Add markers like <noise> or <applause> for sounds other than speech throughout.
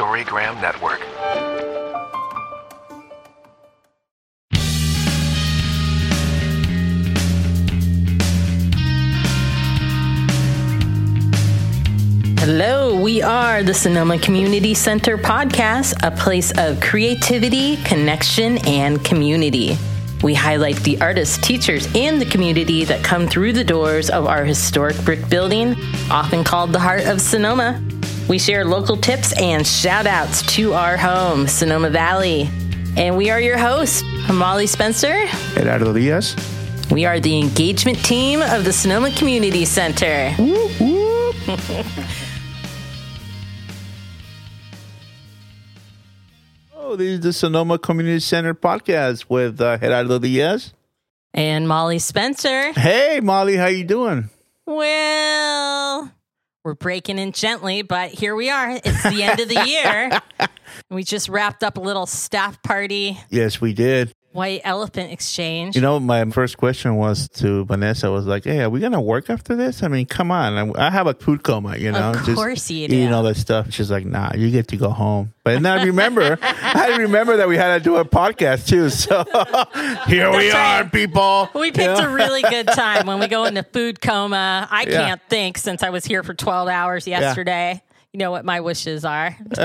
Storygram Network. Hello, we are the Sonoma Community Center podcast, a place of creativity, connection, and community. We highlight the artists, teachers, and the community that come through the doors of our historic brick building, often called the heart of Sonoma. We share local tips and shout outs to our home, Sonoma Valley. And we are your hosts, Molly Spencer. Gerardo Diaz. We are the engagement team of the Sonoma Community Center. <laughs> Oh, this is the Sonoma Community Center podcast with uh, Gerardo Diaz. And Molly Spencer. Hey, Molly, how you doing? Well, we're breaking in gently, but here we are. It's the end of the year. <laughs> we just wrapped up a little staff party, Yes, we did. White elephant exchange. You know, my first question was to Vanessa. I was like, "Hey, are we gonna work after this? I mean, come on! I, I have a food coma, you know, Of course you eating all that stuff." She's like, "Nah, you get to go home." But then I remember, I remember that we had to do a podcast too. So <laughs> here we That's are, people. we picked a really good time when we go into food coma. I Yeah. can't think since I was here for 12 hours yesterday. You know what my wishes are. <laughs>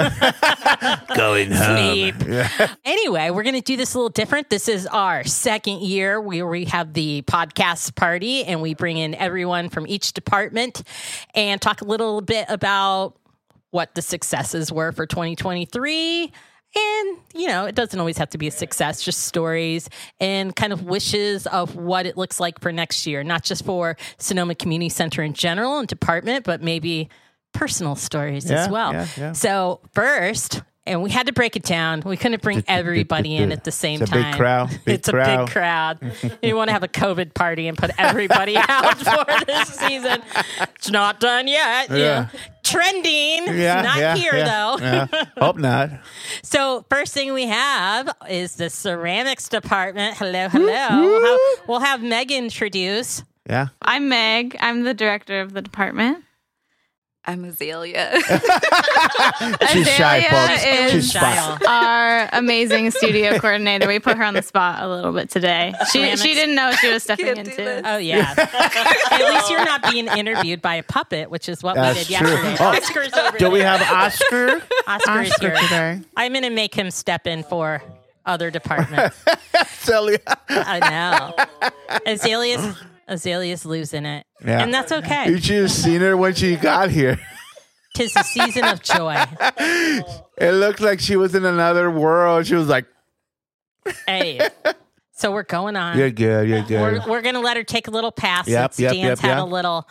going home. Sleep. Anyway, we're going to do this a little different. This is our second year where we have the podcast party and we bring in everyone from each department and talk a little bit about what the successes were for 2023. And, you know, it doesn't always have to be a success, just stories and kind of wishes of what it looks like for next year, not just for Sonoma Community Center in general and department, but maybe personal stories as well. yeah, yeah. So, first, and we had to break it down. We couldn't bring everybody in at the same It's a big time. crowd, big it's a big crowd. <laughs> you want to have a COVID party and put everybody <laughs> out for this season. It's not done yet. you Yeah. Trending. Yeah, not yeah, here yeah, though. yeah. <laughs> Hope not. So first thing we have is the ceramics department. Hello, hello. We'll have, we'll have Meg introduce. Yeah. I'm Meg. I'm the director of the department. I'm Azalea. <laughs> She's shy, folks. is- She's shy. Our amazing studio coordinator. We put her on the spot a little bit today. <laughs> She she didn't know what she was <laughs> stepping into. Oh yeah. At least you're not being interviewed by a puppet, which is what That's we did true. yesterday. Oh, Oscar's over Do we have Oscar? Oscar is here. today. I'm going to make him step in for other departments. Celia. I know. Azalea's Azalea's losing it, Yeah. and that's okay. You should have seen her when she got here. Tis the season of joy. It looked like she was in another world. She was like, Hey, so we're going on. "You're good. You're good." We're, we're going to let her take a little pass Yep, since yep, Dan's yep, had yep. a little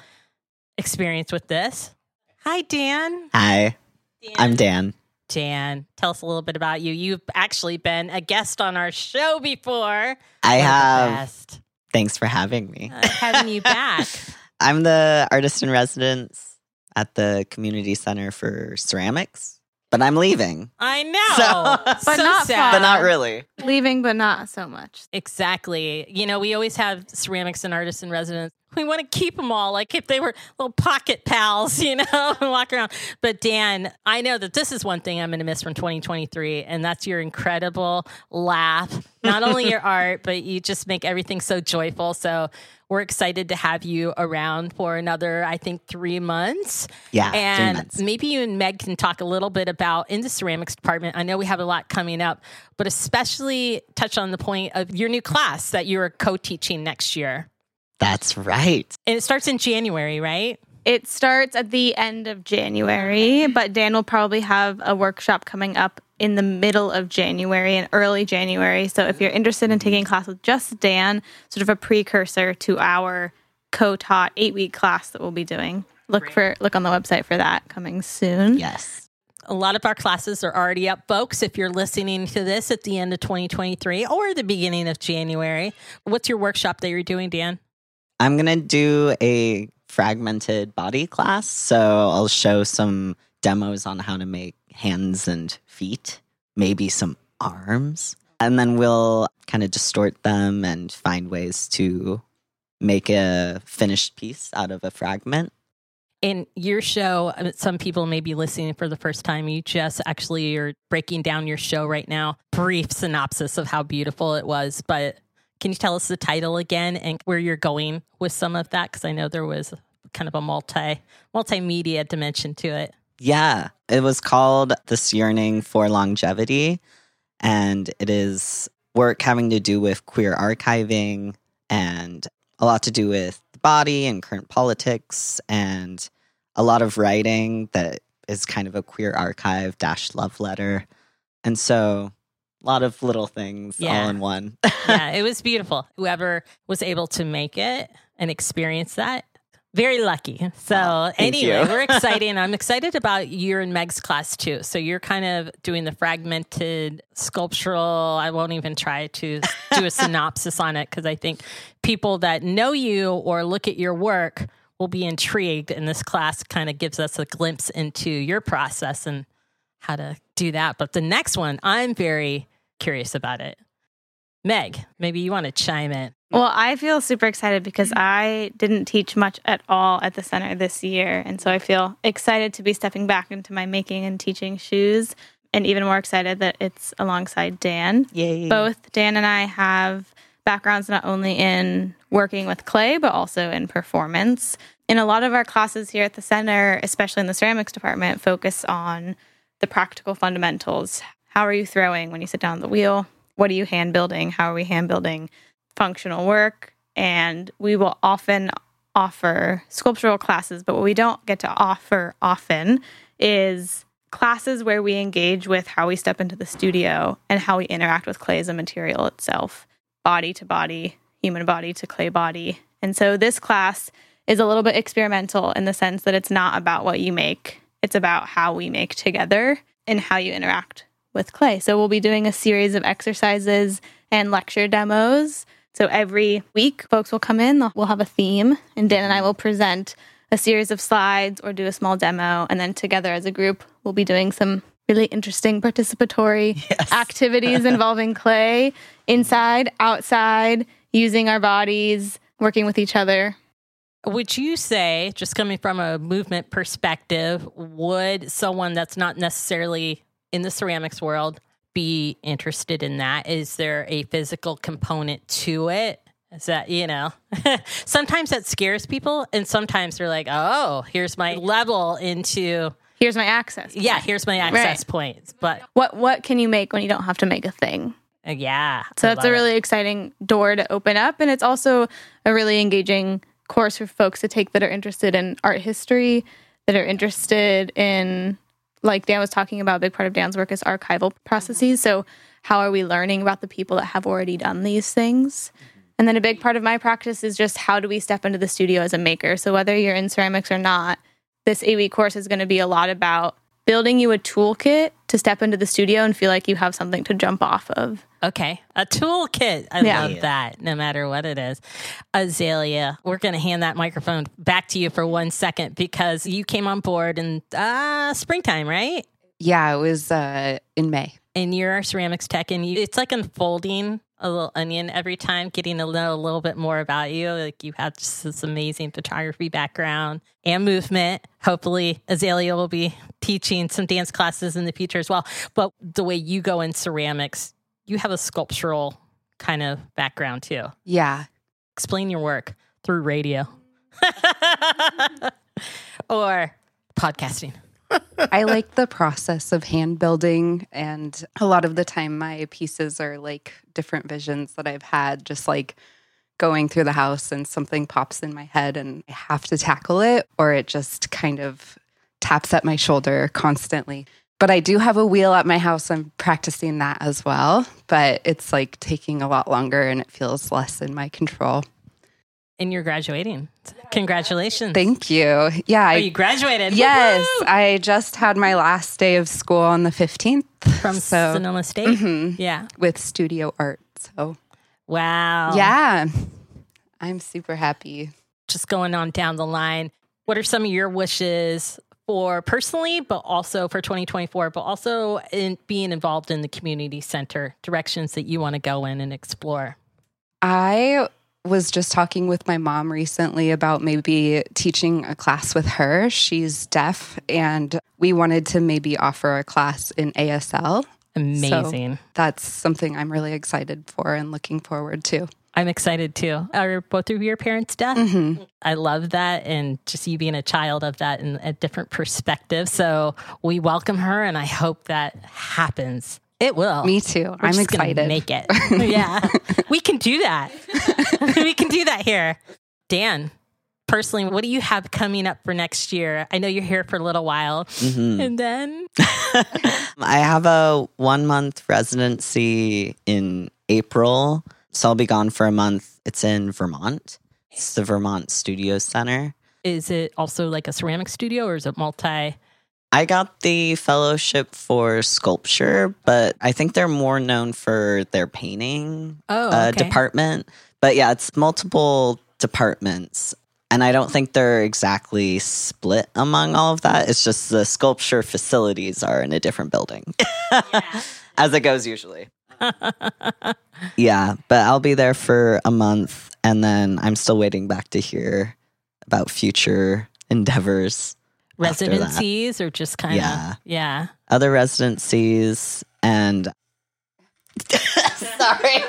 experience with this. Hi, Dan. Hi, Dan. I'm Dan. Dan, tell us a little bit about you. You've actually been a guest on our show before. I One of the have. Best. Thanks for having me. Uh, having you back. <laughs> I'm the artist in residence at the community center for ceramics, but I'm leaving. I know. <laughs> So- But So not sad. But not really. Leaving, but not so much. Exactly. You know, we always have ceramics and artists in residence. We want to keep them all like if they were little pocket pals, <laughs> you know, and walk around. But Dan, I know that this is one thing I'm going to miss from 2023, and that's your incredible laugh. Not only your art, but you just make everything so joyful. So we're excited to have you around for another, I think, three months. Yeah, three and months. maybe you and Meg can talk a little bit about in the ceramics department. I know we have a lot coming up, but especially touch on the point of your new class that you're co-teaching next year. That's right. And it starts in January, right? It starts at the end of January, but Dan will probably have a workshop coming up in the middle of January and early January. So if you're interested in taking class with just Dan, sort of a precursor to our co-taught eight-week class that we'll be doing, look for look on the website for that coming soon. Yes. A lot of our classes are already up, folks. If you're listening to this at the end of 2023 or the beginning of January, what's your workshop that you're doing, Dan? I'm going to do a fragmented body class. So I'll show some demos on how to make hands and feet, maybe some arms. And then we'll kind of distort them and find ways to make a finished piece out of a fragment. In your show, some people may be listening for the first time. You just actually are breaking down your show right now. Brief synopsis of how beautiful it was, but can you tell us the title again and where you're going with some of that? Because I know there was kind of a multi multimedia dimension to it. Yeah, it was called This Yearning for Longevity. And it is work having to do with queer archiving and a lot to do with the body and current politics and a lot of writing that is kind of a queer archive dash love letter. And so a lot of little things Yeah. all in one. <laughs> yeah, it was beautiful. Whoever was able to make it and experience that, very lucky. So, Oh, anyway, we're <laughs> excited. And I'm excited about you and Meg's class too. So, you're kind of doing the fragmented sculptural. I won't even try to do a synopsis on it because I think people that know you or look at your work will be intrigued. And this class kind of gives us a glimpse into your process and how to do that. But the next one, I'm very curious about it. Meg, maybe you want to chime in. Well, I feel super excited because mm-hmm. I didn't teach much at all at the center this year. And so I feel excited to be stepping back into my making and teaching shoes, and even more excited that it's alongside Dan. Yay. Both Dan and I have backgrounds not only in working with clay, but also in performance. In a lot of our classes here at the center, especially in the ceramics department, focus on the practical fundamentals. How are you throwing when you sit down at the wheel? What are you hand building? How are we hand building functional work? And we will often offer sculptural classes, but what we don't get to offer often is classes where we engage with how we step into the studio and how we interact with clay as a material itself, body to body, human body to clay body. And so this class is a little bit experimental in the sense that it's not about what you make, it's about how we make together and how you interact with clay. So we'll be doing a series of exercises and lecture demos. So every week, folks will come in, we'll have a theme, and Dan and I will present a series of slides or do a small demo. And then together as a group, we'll be doing some really interesting participatory <laughs> activities involving clay inside, outside, using our bodies, working with each other. Would you say, just coming from a movement perspective, would someone that's not necessarily in the ceramics world be interested in that? Is there a physical component to it? Is that, you know, <laughs> sometimes that scares people, and sometimes they're like, oh, here's my level into, Here's my access. yeah, here's my access Right. points. But What what can you make when you don't have to make a thing? uh, yeah. So I that's a love it. really exciting door to open up. And it's also a really engaging course for folks to take that are interested in art history, that are interested in, like Dan was talking about, a big part of Dan's work is archival processes. So, how are we learning about the people that have already done these things? And then a big part of my practice is just how do we step into the studio as a maker? So, whether you're in ceramics or not, this eight week course is going to be a lot about building you a toolkit to step into the studio and feel like you have something to jump off of. Okay. A toolkit. I Yeah. love that, no matter what it is. Azalea, we're going to hand that microphone back to you for one second because you came on board in uh, springtime, right? Yeah, it was uh, in May. And you're our ceramics tech, and you, it's like unfolding a little onion every time, getting to know a little bit more about you. Like you have just this amazing photography background and movement. Hopefully, Azalea will be teaching some dance classes in the future as well. But the way you go in ceramics, you have a sculptural kind of background too. Yeah. Explain your work through radio <laughs> or podcasting. I like the process of hand building. And a lot of the time, my pieces are like different visions that I've had, just like going through the house and something pops in my head and I have to tackle it, or it just kind of taps at my shoulder constantly. But I do have a wheel at my house. I'm practicing that as well, but it's like taking a lot longer and it feels less in my control. And you're graduating. Congratulations. Thank you. Yeah. Oh, I, you graduated. Yes, Woohoo! I just had my last day of school on the 15th From so Sonoma State. Mhm. Yeah. with studio art. So, Wow. yeah. I'm super happy. Just going on down the line. What are some of your wishes for personally, but also for 2024, but also in being involved in the community center directions that you want to go in and explore? I was just talking with my mom recently about maybe teaching a class with her. She's deaf, and we wanted to maybe offer a class in ASL. Amazing. So that's something I'm really excited for and looking forward to. I'm excited too. Are both of your parents deaf? Mm-hmm. I love that. And just you being a child of that in a different perspective. So we welcome her and I hope that happens. It will. Me too. We're I'm just gonna excited. Make it. <laughs> yeah. we can do that. <laughs> we can do that here. Dan, personally, what do you have coming up for next year? I know you're here for a little while. Mm-hmm. And then <laughs> I have a one month residency in April. So I'll be gone for a month. It's in Vermont. It's the Vermont Studio Center. is it also like a ceramic studio or is it multi? I got the fellowship for sculpture, but I think they're more known for their painting Oh, uh, department. But yeah, it's multiple departments. And I don't think they're exactly split among all of that. It's just the sculpture facilities are in a different building, <laughs> <laughs> as it goes usually. <laughs> yeah, but I'll be there for a month. And then I'm still waiting back to hear about future endeavors. Residencies or just kind of, Yeah. yeah. other residencies and <laughs> sorry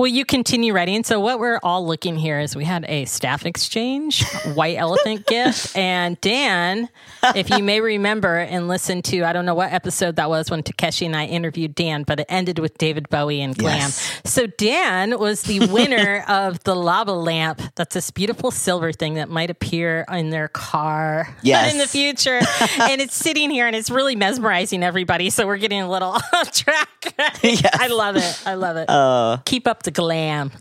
Well, you continue writing. So, what we're all looking here is we had a staff exchange, <laughs> white elephant gift, and Dan, if you may remember and listen to, I don't know what episode that was when Takeshi and I interviewed Dan, but it ended with David Bowie and Glam. Yes. So, Dan was the winner <laughs> of the lava lamp. That's this beautiful silver thing that might appear in their car Yes. <laughs> in the future. and it's sitting here and it's really mesmerizing everybody. So, we're getting a little off track. Yes. I love it. I love it uh keep up the glam. <laughs>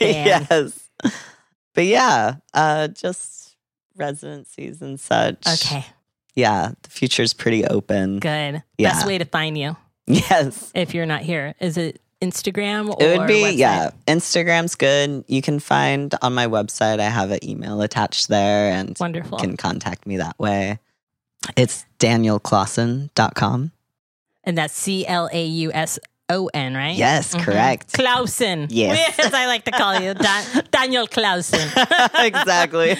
yes but yeah uh just residencies and such Okay, yeah the future's pretty open good. Yeah. Best way to find you yes if you're not here is it Instagram or it would be website? yeah instagram's good you can find on my website i have an email attached there and Wonderful. can contact me that way it's danielclausen.com and that's C L A U S O N, right? yes Mhm. correct Clausen. Yes. <laughs> as I like to call you, Dan- <laughs> Daniel Clausen. <laughs> exactly.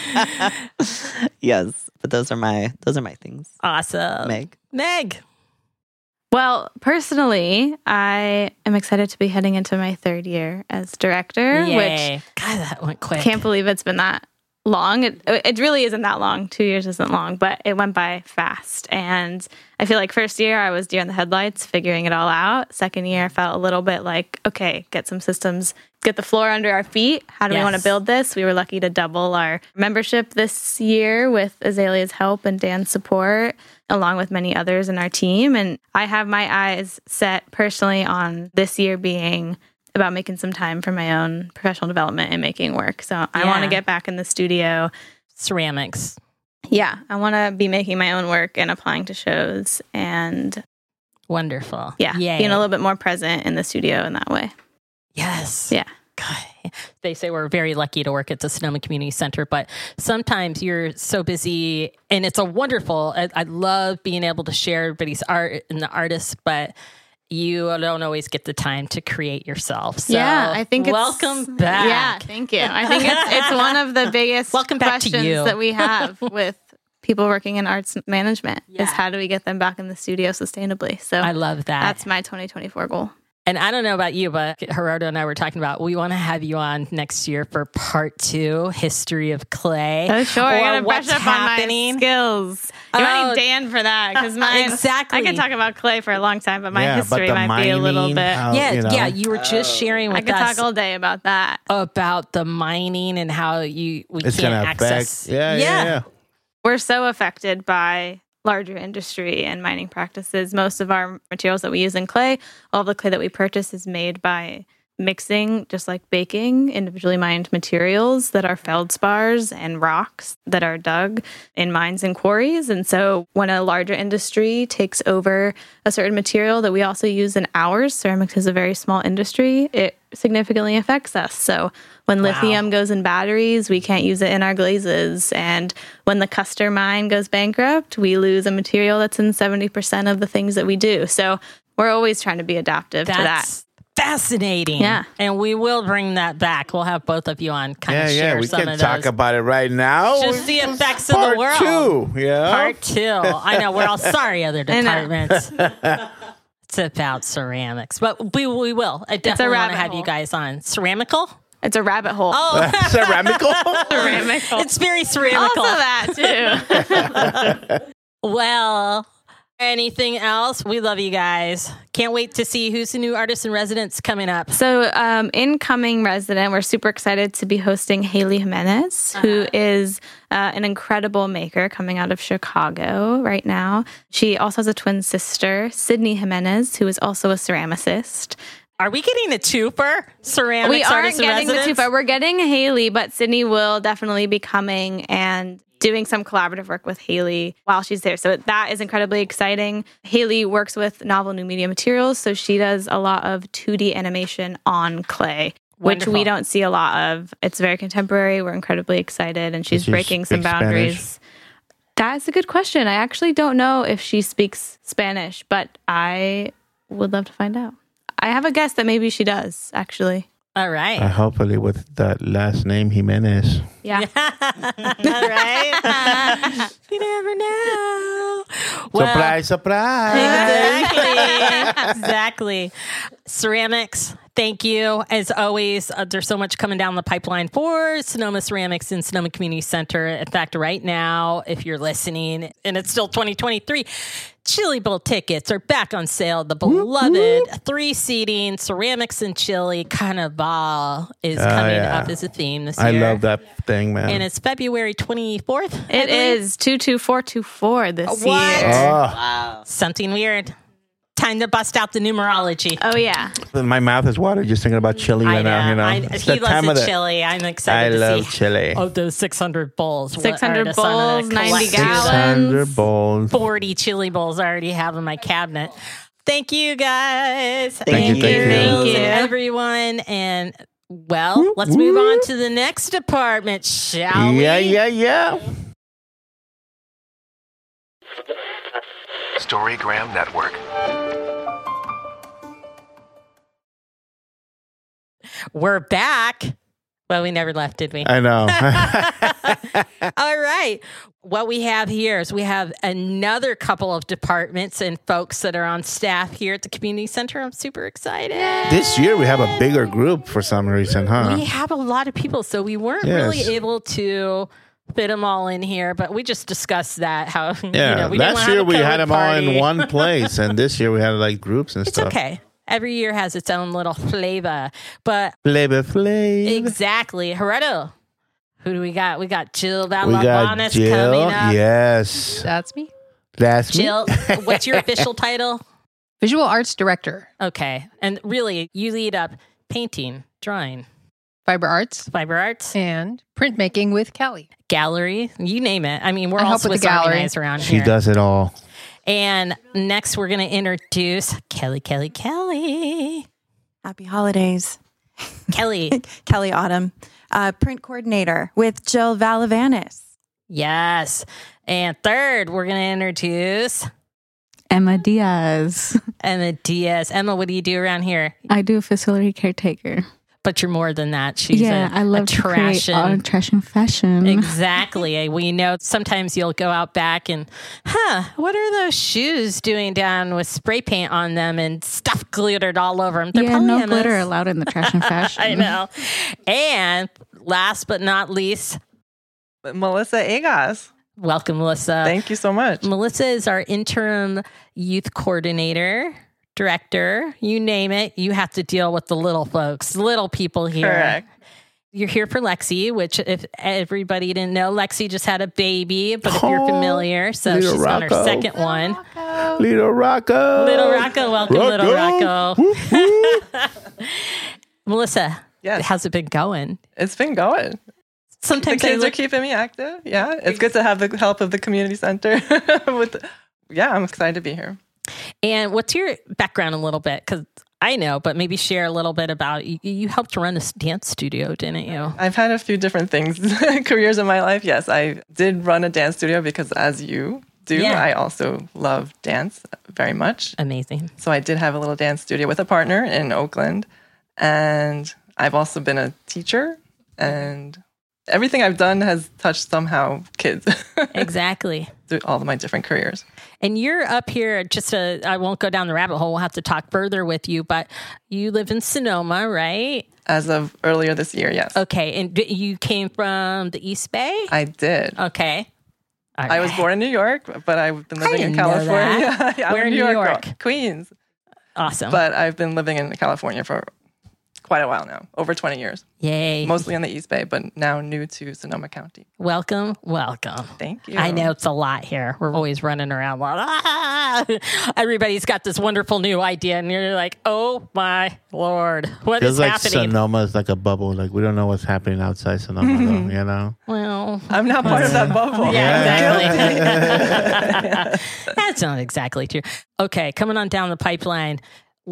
yes, but those are my those are my things. Awesome, Meg. Meg. Well, personally, I am excited to be heading into my third year as director, which Yay. God, that went quick. can't believe it's been that long. It, it really isn't that long. Two years isn't long, but it went by fast. And I feel like first year I was deer in the headlights, figuring it all out. Second year I felt a little bit like, okay, get some systems, get the floor under our feet. How do we want to build this? We were lucky to double our membership this year with Azalea's help and Dan's support, along with many others in our team. And I have my eyes set personally on this year being about making some time for my own professional development and making work. So I want to get back in the studio. Ceramics. Yeah, I want to be making my own work and applying to shows and Wonderful. yeah, Yay. being a little bit more present in the studio in that way. Yes. Yeah. God. They say we're very lucky to work at the Sonoma Community Center, but sometimes you're so busy and it's a wonderful, I, I love being able to share everybody's art and the artists, but you don't always get the time to create yourself. So yeah, I think it's, welcome back. Yeah, thank you. I think it's it's one of the <laughs> biggest Welcome back to you. that we have <laughs> with people working in arts management Yeah. is how do we get them back in the studio sustainably? So I love that. that's my 2024 goal. And I don't know about you, but Gerardo and I were talking about we want to have you on next year for part two, history of clay. Oh, sure. I Or gotta brush what's up happening. on my skills. You Oh. might need Dan for that because <laughs> mine. Exactly. I could talk about clay for a long time, but my Yeah, history the might be a little bit. how- yeah, you know. yeah. You were just oh. sharing I could us talk all day about that. about the mining and how you we It's can't gonna access. affect. Yeah, yeah, yeah. We're so affected by larger industry and mining practices. Most of our materials that we use in clay, all the clay that we purchase is made by mixing, just like baking, individually mined materials that are feldspars and rocks that are dug in mines and quarries. And so when a larger industry takes over a certain material that we also use in ours, ceramics is a very small industry, it significantly affects us. So when lithium goes in batteries, we can't use it in our glazes. And when the Custer mine goes bankrupt, we lose a material that's in 70% of the things that we do. So we're always trying to be adaptive to that. Fascinating. Yeah. And we will bring that back. We'll have both of you on kind Yeah, of share yeah. We some can of talk those. about it right now. Just the effects of the world. Part two. Yeah. Part two. I know. We're all sorry, other <laughs> departments. <laughs> it's about ceramics, but we, we will. I definitely want to rabbit have you guys on. Ceramical? It's a rabbit hole. Oh, <laughs> Ceramical. <laughs> ceramical. it's very ceramical. also that too. Well, <laughs> anything else? We love you guys. Can't wait to see who's the new artist in residence coming up. So, um, incoming resident, we're super excited to be hosting Haley Jimenez, who is uh, an incredible maker coming out of Chicago right now. She also has a twin sister, Sydney Jimenez, who is also a ceramicist. Are we getting a twofer? Ceramics we aren't getting the two, residence? but we're getting Haley, but Sydney will definitely be coming and doing some collaborative work with Haley while she's there. So that is incredibly exciting. Haley works with novel new media materials, so she does a lot of 2D animation on clay. Which we don't see a lot of. It's very contemporary. We're incredibly excited, and she's she breaking some speak Spanish? boundaries. That's a good question. I actually don't know if she speaks Spanish, but I would love to find out. I have a guess that maybe she does, actually. All right. Uh, hopefully, with that last name Jimenez. Yeah. All <laughs> right. <laughs> you never know. Well, surprise, surprise. Exactly. <laughs> exactly. Ceramics. Thank you. As always, uh, there's so much coming down the pipeline for Sonoma Ceramics and Sonoma Community Center. In fact, right now, if you're listening, and it's still 2023, Chili Bowl tickets are back on sale. The beloved three seating ceramics and chili carnival is ah, coming yeah. up as a theme this I year. I love that thing, man. And it's February 24th. I It believe. is 22424 this What? year. oh, Wow. Something weird. Time to bust out the numerology. Oh, yeah. my mouth is watered just thinking about chili I right know. now. You know, I, It's he the loves of the the- chili. I'm I excited to love see. chili. Oh, those 600 bowls. 600 artist I'm gonna bowls, 90 gallons. 600 bowls. 40 chili bowls I already have in my cabinet. Thank you guys. Thank you, thank you. Thank you. everyone. And well, let's move on to the next department, shall we? Yeah, yeah, yeah. Storygram Network. We're back. Well, we never left, did we? I know. <laughs> <laughs> All right. What we have here is we have another couple of departments and folks that are on staff here at the community center. I'm super excited. this year we have a bigger group for some reason, huh? We have a lot of people, so we weren't Yes. really able to fit them all in here, but we just discussed that how <laughs> you yeah, know, we last year we had COVID them all in one <laughs> place, and this year we had like groups and stuff. It's stuff. okay. Every year has its own little flavor, but Flavor Flav. exactly, Heredo. Who do we got? We got Jill We got Valavanis Jill. coming up. Yes, That's me. that's me. Jill, what's your official <laughs> title? Visual arts director, Okay. And really, you lead up painting, drawing, fiber arts, fiber arts, and printmaking with Kelly. gallery, you name it. I mean, we're I all help with the Swiss gallery. organized around She here. does it all. And next, we're going to introduce Kelly, Kelly, Kelly. Happy holidays. Kelly. <laughs> Kelly Autumn, uh, print coordinator with Jill Valavanis. yes. And third, we're going to introduce Emma Diaz. Emma Diaz. Emma, what do you do around here? I do facility caretaker. But you're more than that. She's yeah, a, I love a trash art, and trash and fashion. <laughs> Exactly. We know sometimes you'll go out back and, huh, what are those shoes doing down with spray paint on them and stuff glittered all over them? They're yeah, no Emma's. glitter allowed in the trash and <laughs> fashion. I know. And last but not least, Melissa Agos. welcome, Melissa. Thank you so much. Melissa is our interim youth coordinator, director, you name it. You have to deal with the little folks, little people here. Correct. You're here for Lexi, which if everybody didn't know, Lexi just had a baby, but if you're Oh, familiar, so little she's on her Rocco. second one. Little Rocco. Little Rocco, welcome, little Rocco. Whoop, whoop. <laughs> Melissa, Yes. how's it been going? It's been going. Sometimes I kids are keeping me active. Yeah, it's good to have the help of the community center. <laughs> With, yeah, I'm excited to be here. And what's your background a little bit? Because I know, but maybe share a little bit about you. You helped run this dance studio, didn't you? I've had a few different things, <laughs> careers in my life. Yes, I did run a dance studio because, as you do, Yeah. I also love dance very much. Amazing. So I did have a little dance studio with a partner in Oakland. And I've also been a teacher and everything I've done has touched somehow kids <laughs> Exactly. through all of my different careers. And you're up here just to, I won't go down the rabbit hole. We'll have to talk further with you, but you live in Sonoma, right? As of earlier this year, yes. Okay. And d- you came from the East Bay? I did. Okay. All I was born in New York, but I've been living in California. <laughs> Yeah, I'm Where in New New York. York? Queens. Awesome. But I've been living in California for quite a while now, over 20 years, Yay. mostly on the East Bay, but now new to Sonoma County. welcome. Welcome. Thank you. I know it's a lot here. We're always running around. Like, ah! Everybody's got this wonderful new idea, and you're like, "Oh my lord, what Feels is like happening?" Sonoma is like a bubble. Like we don't know what's happening outside Sonoma, though, <laughs> you know? well, I'm not part of that bubble. yeah, exactly. <laughs> <laughs> That's not exactly true. Okay, coming on down the pipeline.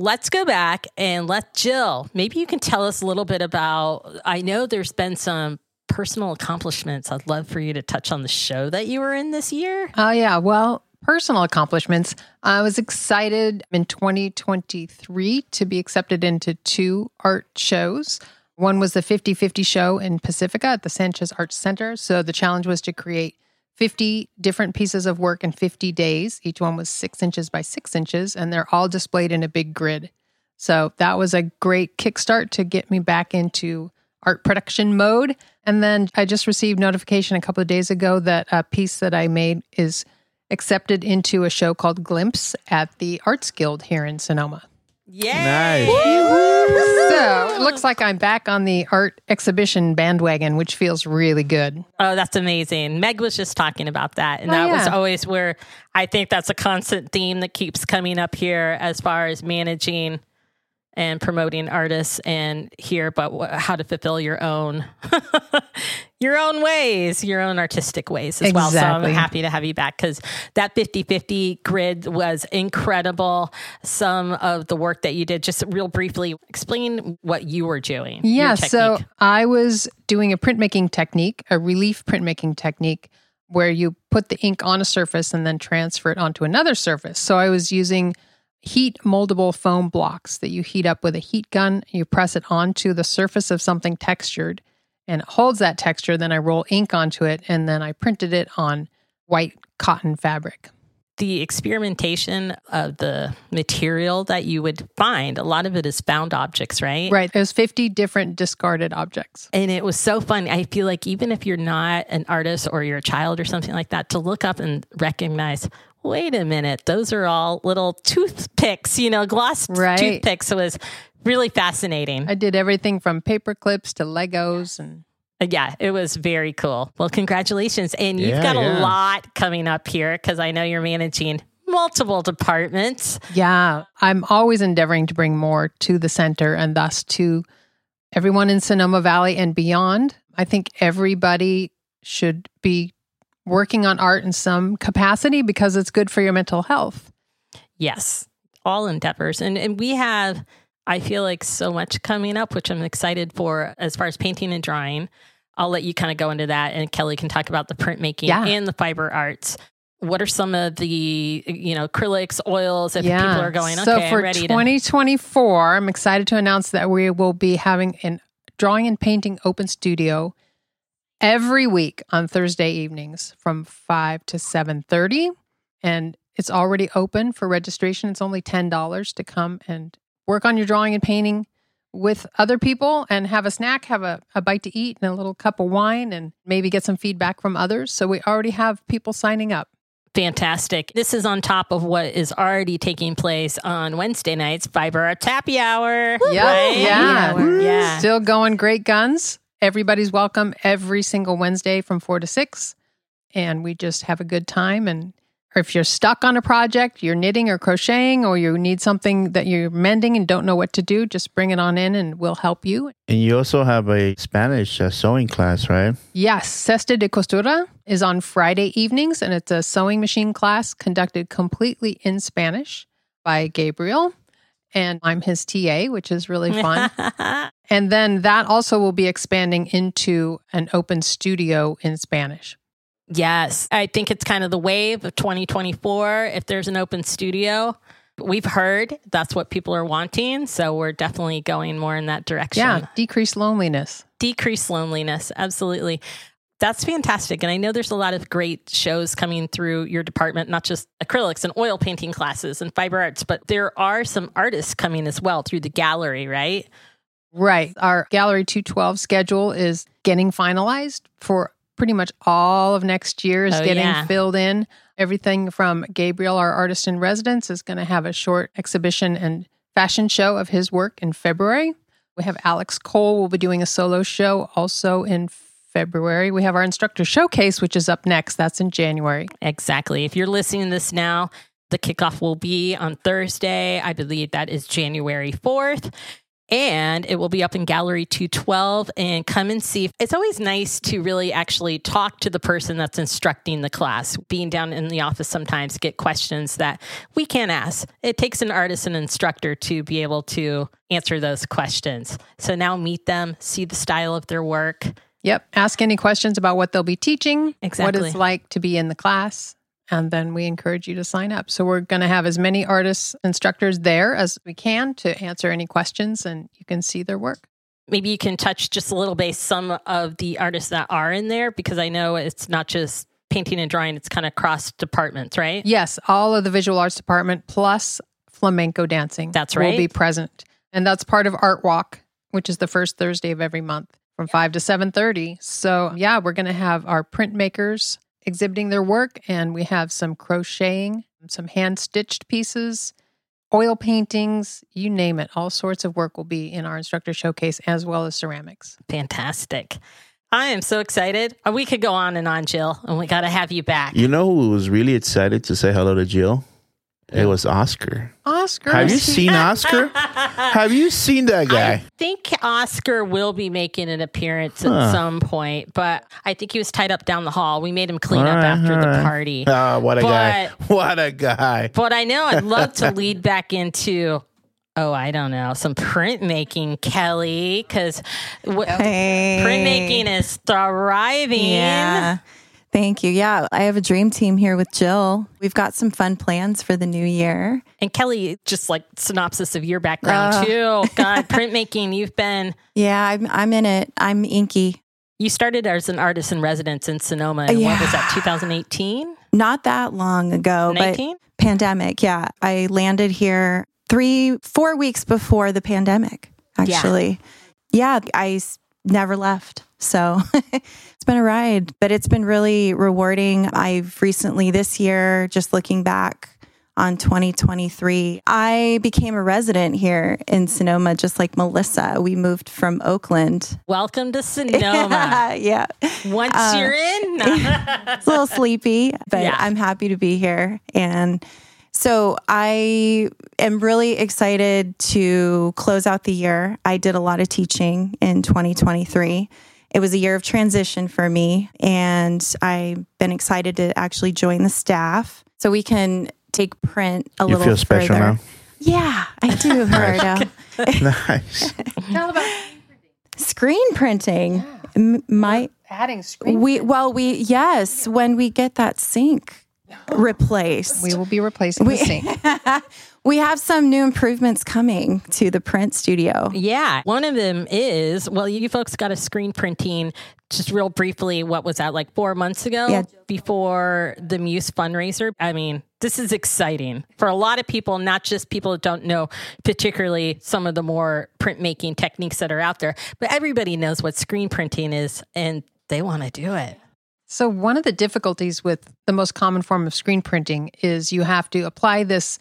Let's go back and let Jill. Maybe you can tell us a little bit about. I know there's been some personal accomplishments. I'd love for you to touch on the show that you were in this year. Oh, yeah. Well, personal accomplishments. I was excited in 2023 to be accepted into two art shows. One was the 50 50 show in Pacifica at the Sanchez Arts Center. So the challenge was to create 50 different pieces of work in 50 days. Each one was six inches by six inches, and they're all displayed in a big grid. So that was a great kickstart to get me back into art production mode. And then I just received notification a couple of days ago that a piece that I made is accepted into a show called Glimpse at the Arts Guild here in Sonoma. Yeah. Nice. So it looks like I'm back on the art exhibition bandwagon, which feels really good. Oh, that's amazing. Meg was just talking about that. And Oh, that was always where I think that's a constant theme that keeps coming up here as far as managing and promoting artists and here, but wh- how to fulfill your own, <laughs> your own ways, your own artistic ways as well. So I'm happy to have you back because that 50 50 grid was incredible. Some of the work that you did, just real briefly, explain what you were doing. Yeah. So. I was doing a printmaking technique, a relief printmaking technique, where you put the ink on a surface and then transfer it onto another surface. So I was using heat moldable foam blocks that you heat up with a heat gun. You press it onto the surface of something textured and it holds that texture. Then I roll ink onto it and then I printed it on white cotton fabric. the experimentation of the material that you would find, a lot of it is found objects, right? Right. There's 50 different discarded objects. And it was so fun. I feel like even if you're not an artist or you're a child or something like that, to look up and recognize, wait a minute, those are all little toothpicks, you know, gloss Right. toothpicks. Was really fascinating. I did everything from paper clips to Legos and uh, Yeah, it was very cool. Well, congratulations. And you've Yeah, got a lot coming up here because I know you're managing multiple departments. Yeah, I'm always endeavoring to bring more to the center and thus to everyone in Sonoma Valley and beyond. I think everybody should be working on art in some capacity because it's good for your mental health. Yes, all endeavors. And and we have I feel like so much coming up which I'm excited for as far as painting and drawing. I'll let you kind of go into that and Kelly can talk about the printmaking Yeah. and the fiber arts. What are some of the you know acrylics, oils if people are going So for I'm ready to 2024, I'm excited to announce that we will be having an drawing and painting open studio every week on Thursday evenings from 5 to 7:30 and it's already open for registration. It's only $10 to come and work on your drawing and painting with other people and have a snack, have a, a bite to eat and a little cup of wine and maybe get some feedback from others. So we already have people signing up. Fantastic. This is on top of what is already taking place on Wednesday nights, Fiber Arts Happy Hour. Yeah, right? yeah. Yeah. Still going great guns. Everybody's welcome every single Wednesday from four to six. And we just have a good time. And or if you're stuck on a project, you're knitting or crocheting, or you need something that you're mending and don't know what to do, just bring it on in and we'll help you. And you also have a Spanish uh, sewing class, right? Yes, Cesta de Costura is on Friday evenings, and it's a sewing machine class conducted completely in Spanish by Gabriel. And I'm his TA, which is really fun. <laughs> And then that also will be expanding into an open studio in Spanish. Yes, I think it's kind of the wave of 2024. If there's an open studio, we've heard that's what people are wanting. So we're definitely going more in that direction. Yeah, decrease loneliness. Decrease loneliness. Absolutely. That's fantastic. And I know there's a lot of great shows coming through your department, not just acrylics and oil painting classes and fiber arts, but there are some artists coming as well through the gallery, right? Right. Our Gallery 212 schedule is getting finalized for pretty much all of next year is Oh, getting yeah. filled in. Everything from Gabriel, our artist in residence, is going to have a short exhibition and fashion show of his work in February. We have Alex Cole will be doing a solo show also in February. We have our instructor showcase, which is up next. That's in January. Exactly. If you're listening to this now, the kickoff will be on Thursday. I believe that is January 4th. And it will be up in Gallery 212 and come and see. It's always nice to really actually talk to the person that's instructing the class. Being down in the office sometimes get questions that we can't ask. It takes an artist and instructor to be able to answer those questions. So now meet them, see the style of their work. Yep. Ask any questions about what they'll be teaching, exactly. what it's like to be in the class, and then we encourage you to sign up. So we're going to have as many artists, instructors there as we can to answer any questions, and you can see their work. maybe you can touch just a little bit some of the artists that are in there because I know it's not just painting and drawing, it's kind of cross departments, right? Yes, all of the visual arts department plus flamenco dancing. That's right. Will be present, and that's part of Art Walk, which is the first Thursday of every month from five to seven thirty. So yeah, we're going to have our printmakers exhibiting their work, and we have some crocheting, some hand stitched pieces. Oil paintings, you name it, all sorts of work will be in our instructor showcase as well as ceramics. Fantastic. I am so excited. We could go on and on, Jill, and we got to have you back. You know who was really excited to say hello to Jill? It was Oscar. Oscar, Have you <laughs> seen Oscar? Have you seen that guy? I think Oscar will be making an appearance at some point, but I think he was tied up down the hall. We made him clean All up right, after all the right. party. Ah, what a guy! <laughs> What a guy! But I know I'd love to <laughs> lead back into, oh, I don't know, some printmaking, Kelly, because w- Hey. printmaking is thriving. Yeah. Thank you. Yeah, I have a dream team here with Jill. We've got some fun plans for the new year. And Kelly, just like synopsis of your background Uh. too. <laughs> God, printmaking, you've been, Yeah, I'm I'm in it. I'm inky. you started as an artist in residence in Sonoma. And what was that, 2018? Not that long ago, but pandemic. Yeah, I landed here three, four weeks before the pandemic. Actually, yeah, I never left. So <laughs> it's been a ride, but it's been really rewarding. I've recently this year, just looking back on 2023, I became a resident here in Sonoma, just like Melissa. We moved from Oakland. Welcome to <laughs> Sonoma. yeah. Once Uh, you're in, <laughs> it's a little sleepy, but Yeah. I'm happy to be here. And so I am really excited to close out the year. I did a lot of teaching in 2023. It was a year of transition for me, and I've been excited to actually join the staff so we can take print a You little feel special further. now? Yeah, I do, <laughs> Gerardo. <laughs> nice. Tell about Screen printing. M- My adding screen. we well we yes when we get that sink <gasps> replaced We will be replacing we, the sink. <laughs> we have some new improvements coming to the print studio Yeah. One of them is well, you folks got a screen printing just real briefly. What was that, like four months ago? Yeah. Before the Muse fundraiser. I mean, this is exciting for a lot of people, not just people that don't know, particularly some of the more printmaking techniques that are out there, but everybody knows what screen printing is and they want to do it. So, one of the difficulties with the most common form of screen printing is you have to apply this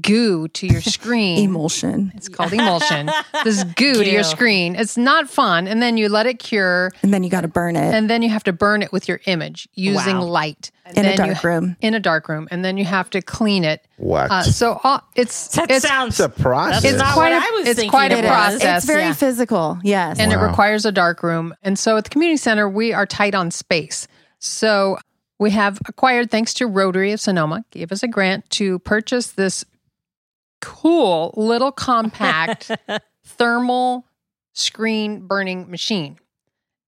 goo to your screen. emulsion It's called emulsion. <laughs> this goo to your screen. It's not fun. And then you let it cure, and then you got to burn it and then you have to burn it with your image using Wow. light. And in a then you- dark room In a dark room. And then you have to clean it. What? Uh, so, uh, it's, That it's, sounds it's a process. That's not quite what a- I was it's thinking quite a it was. process. it's very yeah. physical yes and it requires a dark room. And so at the community center, we are tight on space. So we have acquired, thanks to Rotary of Sonoma, gave us a grant to purchase this cool little compact <laughs> thermal screen burning machine.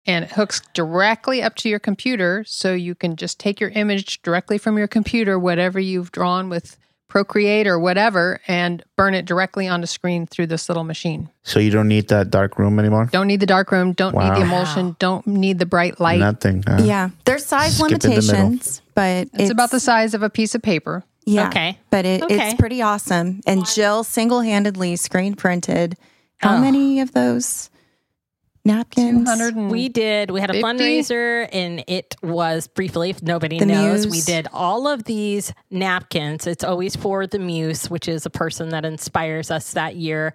and it hooks directly up to your computer. So you can just take your image directly from your computer, whatever you've drawn with Procreate or whatever, and burn it directly on the screen through this little machine. So you don't need that dark room anymore. Don't need the dark room, don't need the emulsion, don't need the bright light. Nothing. huh? Yeah, there's size Skip in the middle. limitations, but It's, about the size of a piece of paper. Yeah. Okay. but it, Okay. it's pretty awesome. And Jill single handedly screen printed how Oh. many of those napkins? We did. We had a 50? fundraiser, and it was briefly, if nobody The knows, Muse. we did all of these napkins. It's always for the Muse, which is a person that inspires us that year.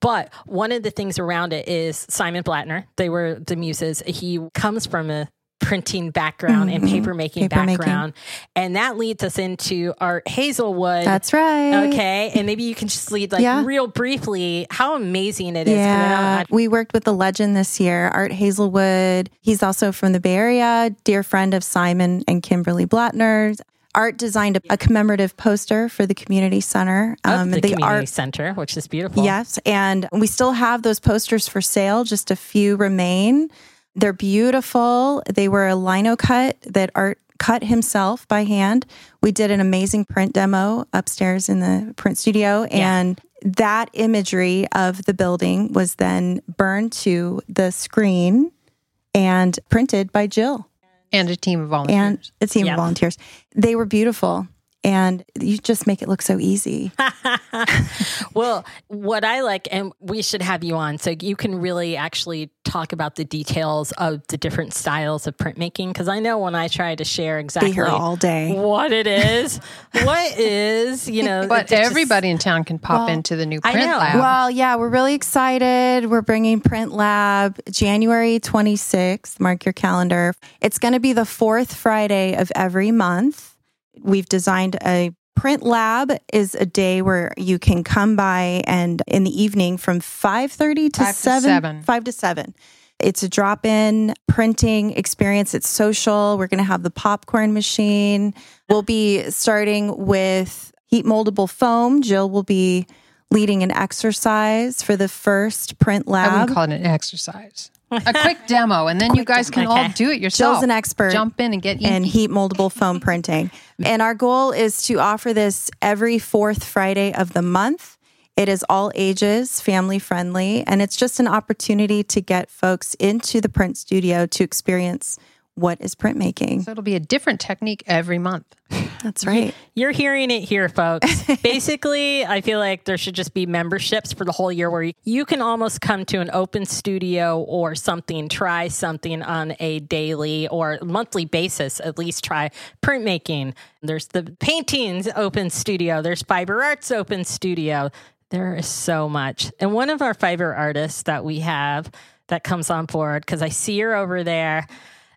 But one of the things around it is Simon Blattner. They were the Muses. He comes from a printing background and Mhm. paper making Paper making. background. And that leads us into Art Hazelwood. That's right. Okay, and maybe you can just lead like Yeah. real briefly how amazing it is. Yeah, we worked with the legend this year, Art Hazelwood. He's also from the Bay Area, dear friend of Simon and Kimberly Blattner. Art designed a, a commemorative poster for the community center. of the, community art center, which is beautiful. Yes, and we still have those posters for sale. Just a few remain. They're beautiful. They were a lino cut that Art cut himself by hand. We did an amazing print demo upstairs in the print studio, and that imagery of the building was then burned to the screen and printed by Jill and a team of volunteers. and a team Yeah. of volunteers. They were beautiful. And you just make it look so easy. <laughs> <laughs> Well, what I like, and we should have you on so you can really actually talk about the details of the different styles of printmaking. Because I know when I try to share Be exactly here all day. what it is, <laughs> what is, you know, but it's just- everybody in town can pop Well, into the new I print know. lab. Well, yeah, we're really excited. We're bringing Print Lab January 26th. Mark your calendar. It's going to be the fourth Friday of every month. We've designed a Print Lab is a day where you can come by and in the evening from 5:30 to Five to 7 seven. 5 to 7. It's a drop-in printing experience. It's social. We're going to have the popcorn machine. We'll be starting with heat moldable foam. Jill will be leading an exercise for the first print I lab. wouldn't call it an exercise. <laughs> a quick demo, and then you guys can all do it yourself. Jill's an expert Jump in and get in in. heat moldable foam printing. And our goal is to offer this every fourth Friday of the month. It is all ages, family friendly, and it's just an opportunity to get folks into the print studio to experience what is printmaking. So it'll be a different technique every month. That's right. <laughs> You're hearing it here, folks. <laughs> Basically, I feel like there should just be memberships for the whole year where you, you can almost come to an open studio or something, try something on a daily or monthly basis, at least try printmaking. There's the paintings open studio, there's fiber arts open studio. There is so much. And one of our fiber artists that we have that comes on board, because I see her over there.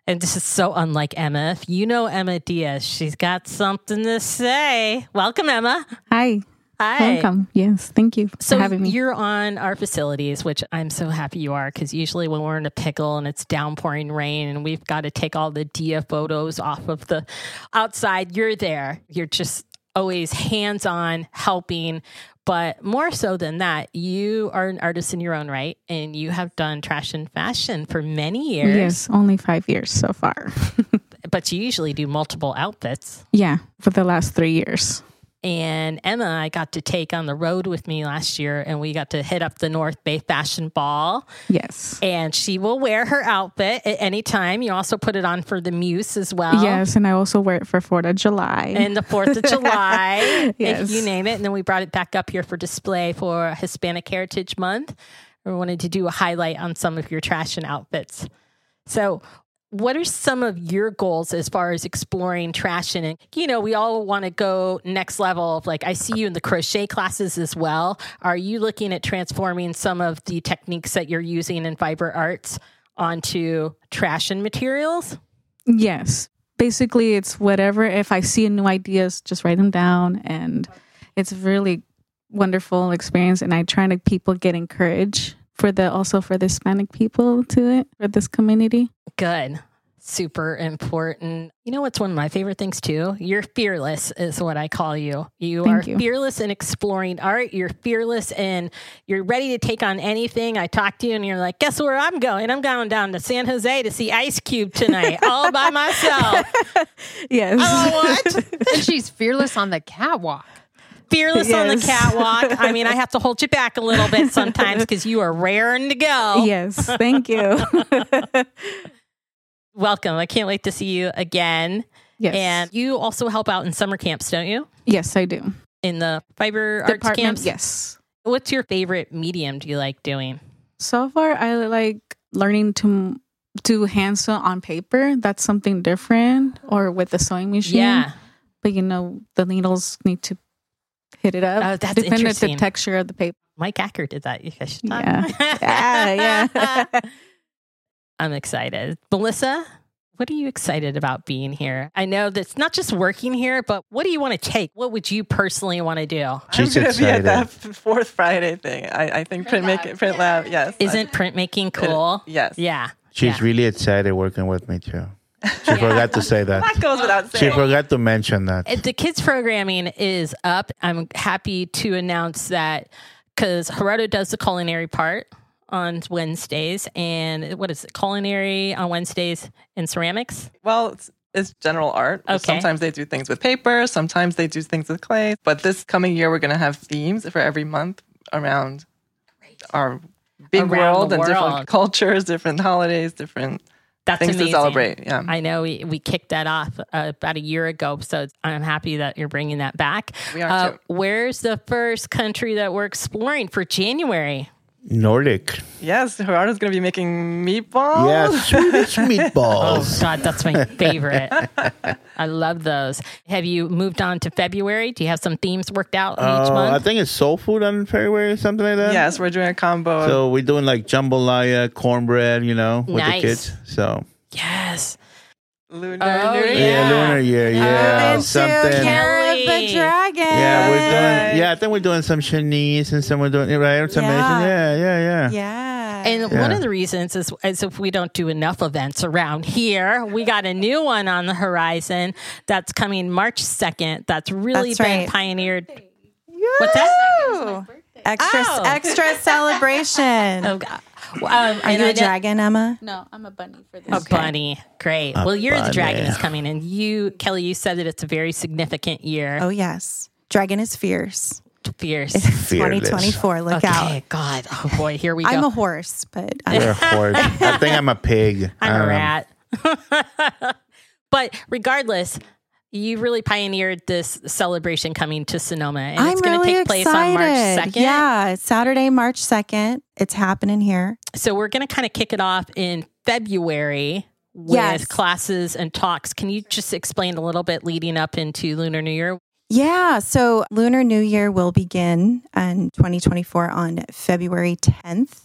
And this is so unlike Emma. If you know Emma Diaz, she's got something to say. Welcome, Emma. Hi. Hi. Welcome. Yes. Thank you So for having me. you're on our facilities, which I'm so happy you are, because usually when we're in a pickle and it's downpouring rain and we've got to take all the dia photos off of the outside, you're there. You're just always hands on, helping. But more so than that, you are an artist in your own right, and you have done trash and fashion for many years. Yes, only five years so far. <laughs> But you usually do multiple outfits. yeah, for the last three years. And Emma, I got to take on the road with me last year, and we got to hit up the North Bay Fashion Ball. Yes. And she will wear her outfit at any time. You also put it on for the Muse as well. Yes, and I also wear it for Fourth of July. And the 4th of July, <laughs> Yes. if you name it. And then we brought it back up here for display for Hispanic Heritage Month. We wanted to do a highlight on some of your trash and outfits. So, what are some of your goals as far as exploring trash and you know we all want to go next level of like i see you in the crochet classes as well are you looking at transforming some of the techniques that you're using in fiber arts onto trash and materials yes. Basically, it's whatever. If I see new ideas, just write them down. And it's really wonderful experience. And I try to people get encouraged for the also for the Hispanic people to it, for this community. good super important. You know what's one of my favorite things too? You're fearless, is what I call you. You Thank are you. fearless in exploring art. You're fearless and you're ready to take on anything. I talk to you and you're like, guess where I'm going? I'm going down to San Jose to see Ice Cube tonight, all by myself. <laughs> Yes. Oh, what? <laughs> and she's fearless on the catwalk. Fearless on the catwalk. I mean, I <laughs> have to hold you back a little bit sometimes <laughs> because you are raring to go. Yes. Thank you. <laughs> Welcome. I can't wait to see you again. yes. And you also help out in summer camps, don't you? yes, I do. In the fiber arts Department. camps? Yes. What's your favorite medium do you like doing? So far, I like learning to do hand sew on paper. That's something different, or with the sewing machine. Yeah. But you know, the needles need to hit it up. Oh, that's depending on interesting. the texture of the paper. Mike Acker did that. You guys should talk. Yeah. Yeah, yeah. <laughs> I'm excited. Melissa, what are you excited about being here? I know that's not just working here, but what do you want to take? What would you personally want to do? She's I'm gonna be at excited. that fourth Friday thing. I, I think print make print lab. Yes. Isn't printmaking cool? yes. Yeah. She's Yeah. really excited working with me too. She forgot to say That that. goes without saying. She forgot to mention that. The kids programming is up. I'm happy to announce that because Gerardo does the culinary part on Wednesdays, and what is it? Culinary on Wednesdays and ceramics. Well, it's, it's general art. Okay. Sometimes they do things with paper. Sometimes they do things with clay. But this coming year, we're going to have themes for every month around our big Around world the and different cultures, different holidays, different That's things amazing. to celebrate. Yeah. I know we, we kicked that off uh, about a year ago, so I'm happy that you're bringing that back. We are Uh, too. where's the first country that we're exploring for January? Nordic. yes, Gerardo's going to be making meatballs. Yeah, Swedish <laughs> meatballs. Oh. God, that's my <laughs> favorite. I love those. Have you moved on to February? Do you have some themes worked out in each Uh, I think it's soul food on February or something like that. Yes, we're doing a combo. So we're doing like jambalaya, cornbread, you know, with Nice. the kids. So Yes. Lunar Oh, Year. yeah, Yeah. lunar year, yeah, Into something. Year of Kelly. the Dragon. Yeah, we're doing. Yeah, I think we're doing some Chinese and some we're doing right. Or some Yeah. Asian. Yeah, yeah, yeah. Yeah. And Yeah. one of the reasons is, is if we don't do enough events around here, we got a new one on the horizon that's coming March 2nd. That's really That's been right. pioneered. What's that? Woo! Extra, Oh. extra celebration. Oh, God. Um, Are you I a know- dragon, Emma? No, I'm a bunny for this. A bunny. Great. A well, Year of the Dragon is coming. And you, Kelly, you said that it's a very significant year. Oh, yes. Dragon is fierce. Fierce. It's Fearless. 2024. Look okay. out. God. Oh, boy. Here we go. I'm a horse, but You're I, a horse. I think I'm a pig. <laughs> I'm Um, a rat. <laughs> but regardless, you really pioneered this celebration coming to Sonoma. And I'm it's going to really take place excited. on March 2nd. Yeah, Saturday, March 2nd. It's happening here. So we're going to kind of kick it off in February with Yes. classes and talks. Can you just explain a little bit leading up into Lunar New Year? Yeah, so Lunar New Year will begin in 2024 on February 10th.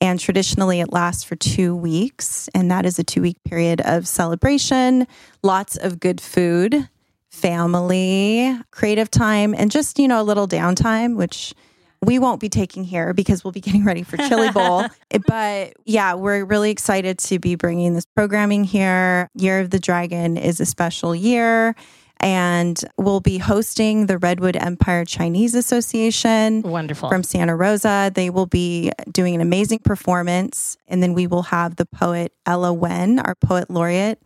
And traditionally, it lasts for two weeks. And that is a two week period of celebration, lots of good food, family, creative time, and just, you know, a little downtime, which we won't be taking here because we'll be <laughs> getting ready for Chili Bowl. <laughs> but yeah, we're really excited to be bringing this programming here. Year of the Dragon is a special year. And we'll be hosting the Redwood Empire Chinese Association Wonderful. from Santa Rosa. They will be doing an amazing performance. And then we will have the poet Ella Wen, our poet laureate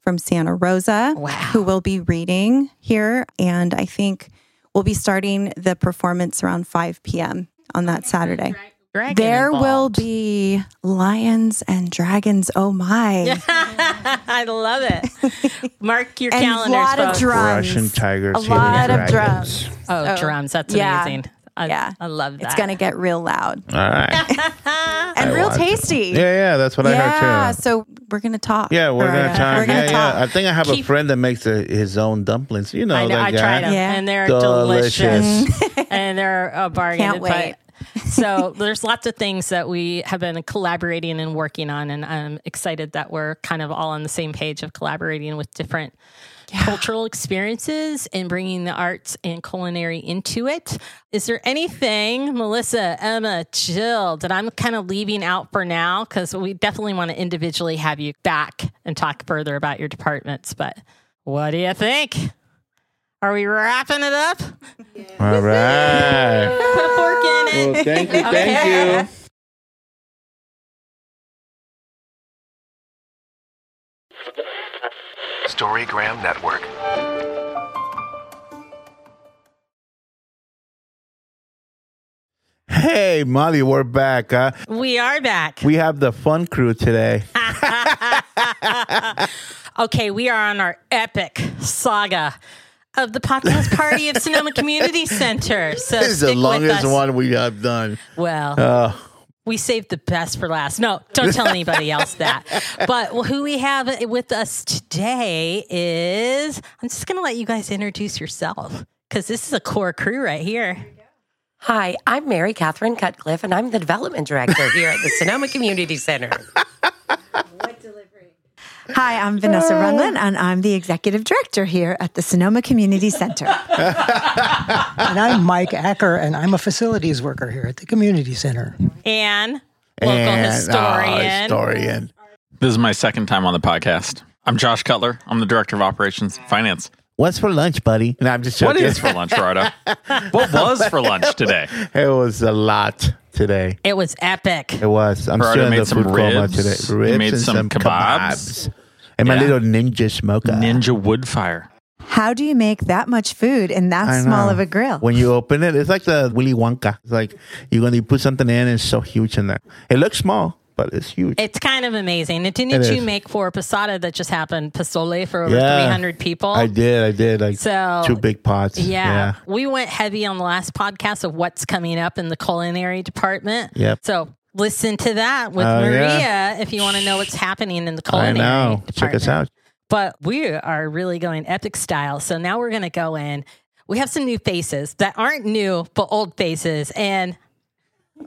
from Santa Rosa, Wow. who will be reading here. And I think we'll be starting the performance around 5 p.m. on that Saturday. Dragon There will be lions and dragons. Oh my. <laughs> I love it. <laughs> Mark your And calendars. lot of drums. Russian tigers. A hitting lot of dragons. drums. Oh, Oh, drums. That's yeah. amazing. I, Yeah. I love that. It's going to get real loud All right. <laughs> and I real want to. tasty. Yeah, yeah, that's what I heard too. so we're gonna talk. Yeah, we're Loretta. gonna talk. We're gonna yeah, talk. yeah. I think I have Keep- a friend that makes a, his own dumplings. You know, I know. that I guy. tried them, Yeah. and they're Delicious. delicious, and they're a bargain. Can't but wait. So there's lots of things that we have been collaborating and working on, and I'm excited that we're kind of all on the same page of collaborating with different cultural experiences and bringing the arts and culinary into it. Is there anything, Melissa, Emma, Jill, that I'm kind of leaving out for now? Because we definitely want to individually have you back and talk further about your departments. But what do you think? Are we wrapping it up? All right. Put a fork in it. Well, thank you. Thank you. Storygram Network. Hey, Molly, we're back. Huh? We are back. We have the fun crew today. <laughs> okay, we are on our epic saga of the podcast party of Sonoma Community Center. <laughs> So this is the stick with longest us. one we have done. Well, Uh, we saved the best for last. No, don't tell anybody else that. <laughs> But who we have with us today is I'm just going to let you guys introduce yourself because this is a core crew right here. Hi, I'm Mary Catherine Cutcliffe, and I'm the development director here at the Sonoma Community Center. <laughs> Hi, I'm Vanessa Runlin, and I'm the executive director here at the Sonoma Community Center. <laughs> and I'm Mike Acker, and I'm a facilities worker here at the community center. And local and, oh, historian. historian. This is my second time on the podcast. I'm Josh Cutler. I'm the director of operations finance. What's for lunch, buddy? No, I'm just What joking. is for lunch, Rado? <laughs> what was for lunch today? It was a lot today. It was epic. It was. I'm Gerardo still in made the some food coma ribs. today. You Ribs made and some some kebabs. kebabs. And my Yeah. little ninja smoker. Ninja wood fire. How do you make that much food in that small know. of a grill? When you open it, it's like the Willy Wonka. It's like you're going to put something in, and it's so huge in there. It looks small, but it's huge. It's kind of amazing. And didn't It you is. make for a Posada that just happened, Pozole for over Yeah. 300 people? I did. I did. Like So- two big pots. Yeah. We went heavy on the last podcast of what's coming up in the culinary department. Yep. So listen to that with Oh, Maria yeah. if you want to know what's happening in the culinary I know. Check us out. But we are really going epic style. So now we're going to go in. We have some new faces that aren't new, but old faces. And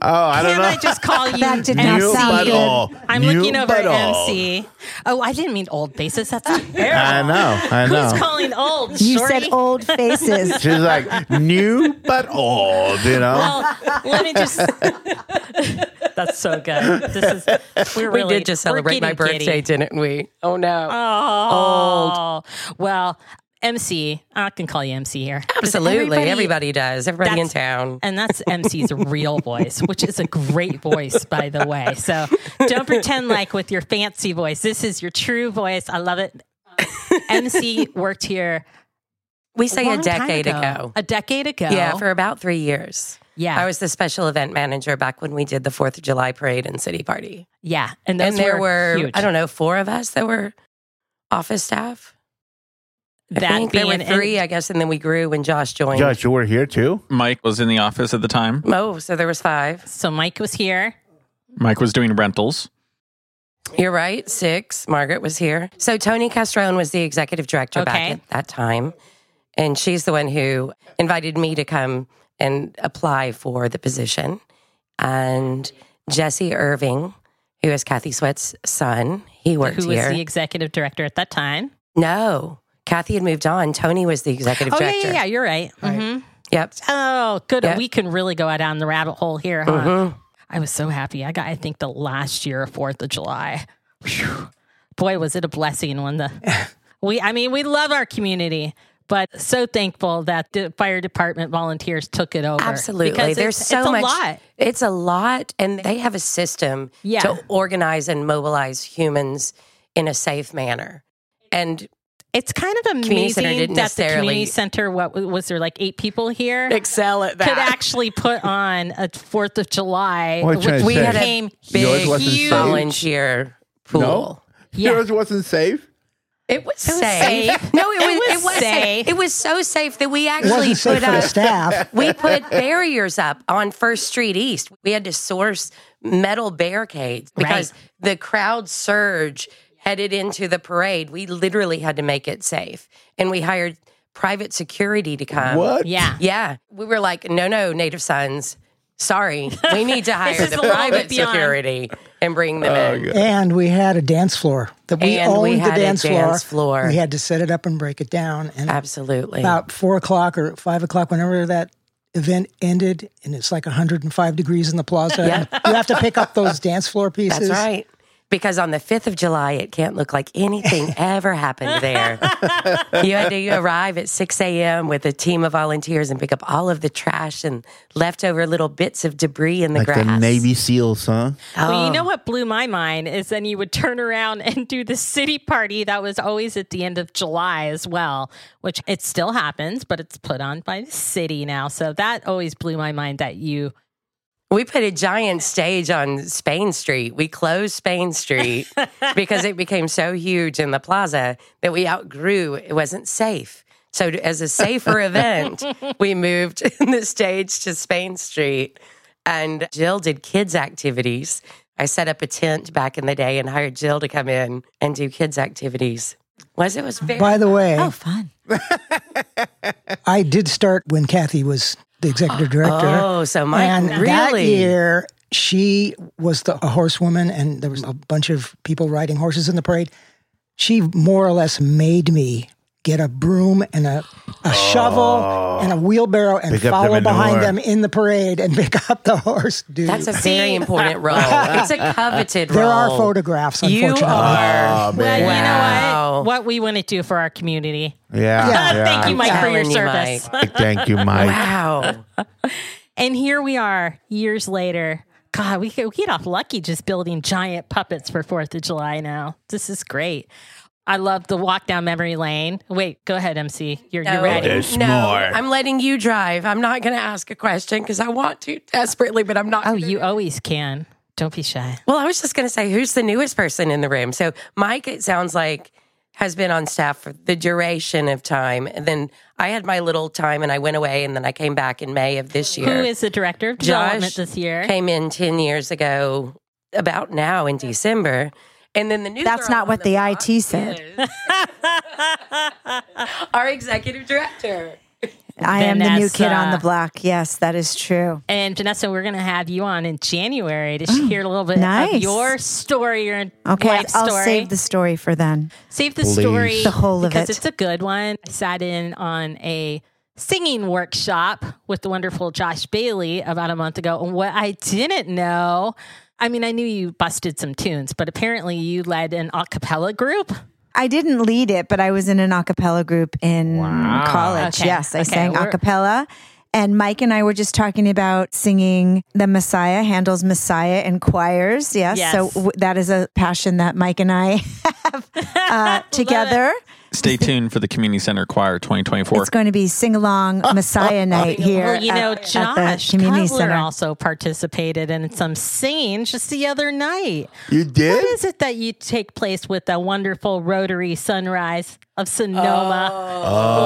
Oh, I don't can know. I just call <laughs> you That did MC? not sound good. all. I'm New looking over but at all. MC. Oh, I didn't mean old faces. That's I terrible. know. I know. Who's calling old? You Shorty? said old faces. <laughs> She's like new but old, you know. Well, let me just. <laughs> That's so good. This is we're we did just we're celebrate my getting birthday, giddy. didn't we? Oh no. Oh, well, MC. I can call you MC here. Absolutely. Everybody, does. Everybody in town. And that's MC's <laughs> real voice, which is a great voice, by the way. So don't pretend like with your fancy voice. This is your true voice. I love it. MC worked here. We say a time decade ago. A decade ago. Yeah, for about three years. Yeah. I was the special event manager back when we did the Fourth of July parade and city party. yeah, and those and there were, were. I don't know, four of us that were office staff. I That think there were being- three, I guess, and then we grew when Josh joined. Josh, you were here too. Mike was in the office at the time. Oh, so there was five. So Mike was here. Mike was doing rentals. You're right. Six. Margaret was here. So Tony Castrone was the executive director Okay. back at that time. And she's the one who invited me to come and apply for the position. And Jesse Irving, who is Kathy Sweat's son, he worked who was the executive director at that time. no, Kathy had moved on. Tony was the executive Oh, yeah, director. yeah, yeah, you're right. hmm Yep. Oh, good. Yeah. We can really go down the rabbit hole here, huh? Mhm. I was so happy. I got, I think, the last year of Fourth of July. Phew. Boy, was it a blessing when the <laughs> we. I mean, we love our community, but so thankful that the fire department volunteers took it over. Absolutely. because There's it's, so it's a much. lot. It's a lot. And they have a system Yeah. to organize and mobilize humans in a safe manner. And It's kind of amazing didn't that the community center. What was there like eight people here? excel at that. Could actually put on a Fourth of July, What are you trying which we had a big wasn't huge. volunteer pool. No, Yeah. yours wasn't safe. It was, It was safe. safe. No, it <laughs> It was, was it was safe. safe. It was so safe that we It actually wasn't safe put for up staff. <laughs> we put barriers up on First Street East. We had to source metal barricades because the crowd surge headed into the parade. We literally had to make it safe. And we hired private security to come. What? Yeah. Yeah. We were like, no, no, Native Sons, Sorry, we need to <laughs> hire the private security and bring them oh, in. And we had a dance floor that we And owned we had the a dance, dance floor. We had to set it up and break it down. And Absolutely. about four o'clock or five o'clock, whenever that event ended, and it's like 105 degrees in the plaza, Yeah. you have to pick up those <laughs> dance floor pieces. That's right. Because on the 5th of July, it can't look like anything <laughs> ever happened there. you had to arrive at 6 a.m. with a team of volunteers and pick up all of the trash and leftover little bits of debris in the like grass. the Navy SEALs, huh? Well, you oh. know Oh. what blew my mind is then you would turn around and do the city party that was always at the end of July as well, which it still happens, but it's put on by the city now. So that always blew my mind that you We put a giant stage on Spain Street. We closed Spain Street <laughs> because it became so huge in the plaza that we outgrew it wasn't safe. So, as a safer <laughs> event, we moved <laughs> the stage to Spain Street. And Jill did kids' activities. I set up a tent back in the day and hired Jill to come in and do kids' activities. Was it was very By the way, Oh, fun. I did start when Kathy was the executive director. Oh, so Mike and that year she was the a horsewoman, and there was a bunch of people riding horses in the parade. She more or less made me get a broom and a, a shovel oh. and a wheelbarrow and Pick up the follow behind them in the parade and <laughs> pick up the horse. Dude, That's a very important <laughs> role. It's a coveted there role. There are photographs. You are. Oh, Well, man. you know what? What we want to do for our community. Yeah. Yeah. <laughs> yeah. Thank you, Mike, for your you, service. Mike. Thank you, Mike. Wow. And here we are, years later. God, we, we get off lucky just building giant puppets for Fourth of July now. This is great. I love the walk down memory lane. Wait, go ahead, MC. You're, you're No, ready. There's no, more. I'm letting you drive. I'm not going to ask a question because I want to desperately, but I'm not. Oh, gonna you do it. always can. Don't be shy. Well, I was just going to say, who's the newest person in the room? So, Mike, it sounds like has been on staff for the duration of time, and then I had my little time, and I went away, and then I came back in May of this year. Who is the director of Josh development this year? Came in ten years ago, about now in December. And then the new That's girl not what the block IT said. <laughs> Our executive director. I am the new kid on the block. Yes, that is true. And Vanessa, we're going to have you on in January to mm. hear a little bit nice. of your story, your Okay, life I'll story. save the story for then. Save the Please. story, The whole of it, because it. it's a good one. I sat in on a singing workshop with the wonderful Josh Bailey about a month ago, and what I didn't know. I mean, I knew you busted some tunes, but apparently you led an a cappella group. I didn't lead it, but I was in an a cappella group in college. Okay, Yes, I okay, sang a cappella. And Mike and I were just talking about singing the Messiah, Handel's Messiah in choirs. Yes. Yes. So w- that is a passion that Mike and I <laughs> have uh, <laughs> together. Stay tuned for the Community Center Choir 2024. It's going to be sing along <laughs> Messiah night here. Well, you know, at, Josh at the community Cutler center. also participated in some singing just the other night. You did? What is it that you take place with the wonderful Rotary Sunrise of Sonoma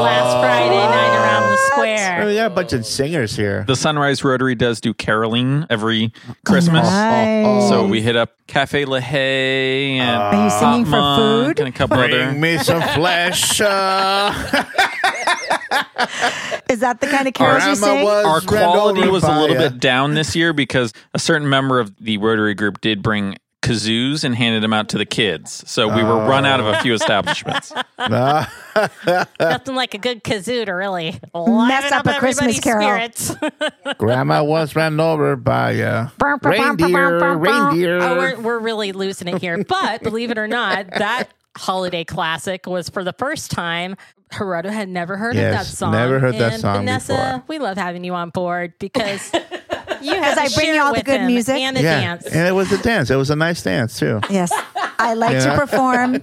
last Friday night around the Oh, square? we got a bunch of singers here. the Sunrise Rotary does do caroling every Christmas. Nice. So we hit up Cafe La Haye and Are you singing Hot for Monk food? and a couple Bring other. me some flesh. Uh, Is that the kind of carols you Grandma sing? was Our quality over was a little bit down this year because a certain member of the Rotary group did bring kazoos and handed them out to the kids. So we were run out of a few oh. establishments. <laughs> <laughs> Nothing like a good kazoo to really Mess liven up a Christmas carol. <laughs> Grandma was ran over by uh, a bum, reindeer. bum, bum. Reindeer. Oh, we're, we're really losing it here. But believe it or not, that holiday classic was for the first time. Gerardo had never heard of that song. never heard that And song Vanessa, before. we love having you on board because <laughs> you Because have I bring share you all the good him music. and the yeah, dance. and it was a dance. It was a nice dance too. Yes. I like Yeah. to perform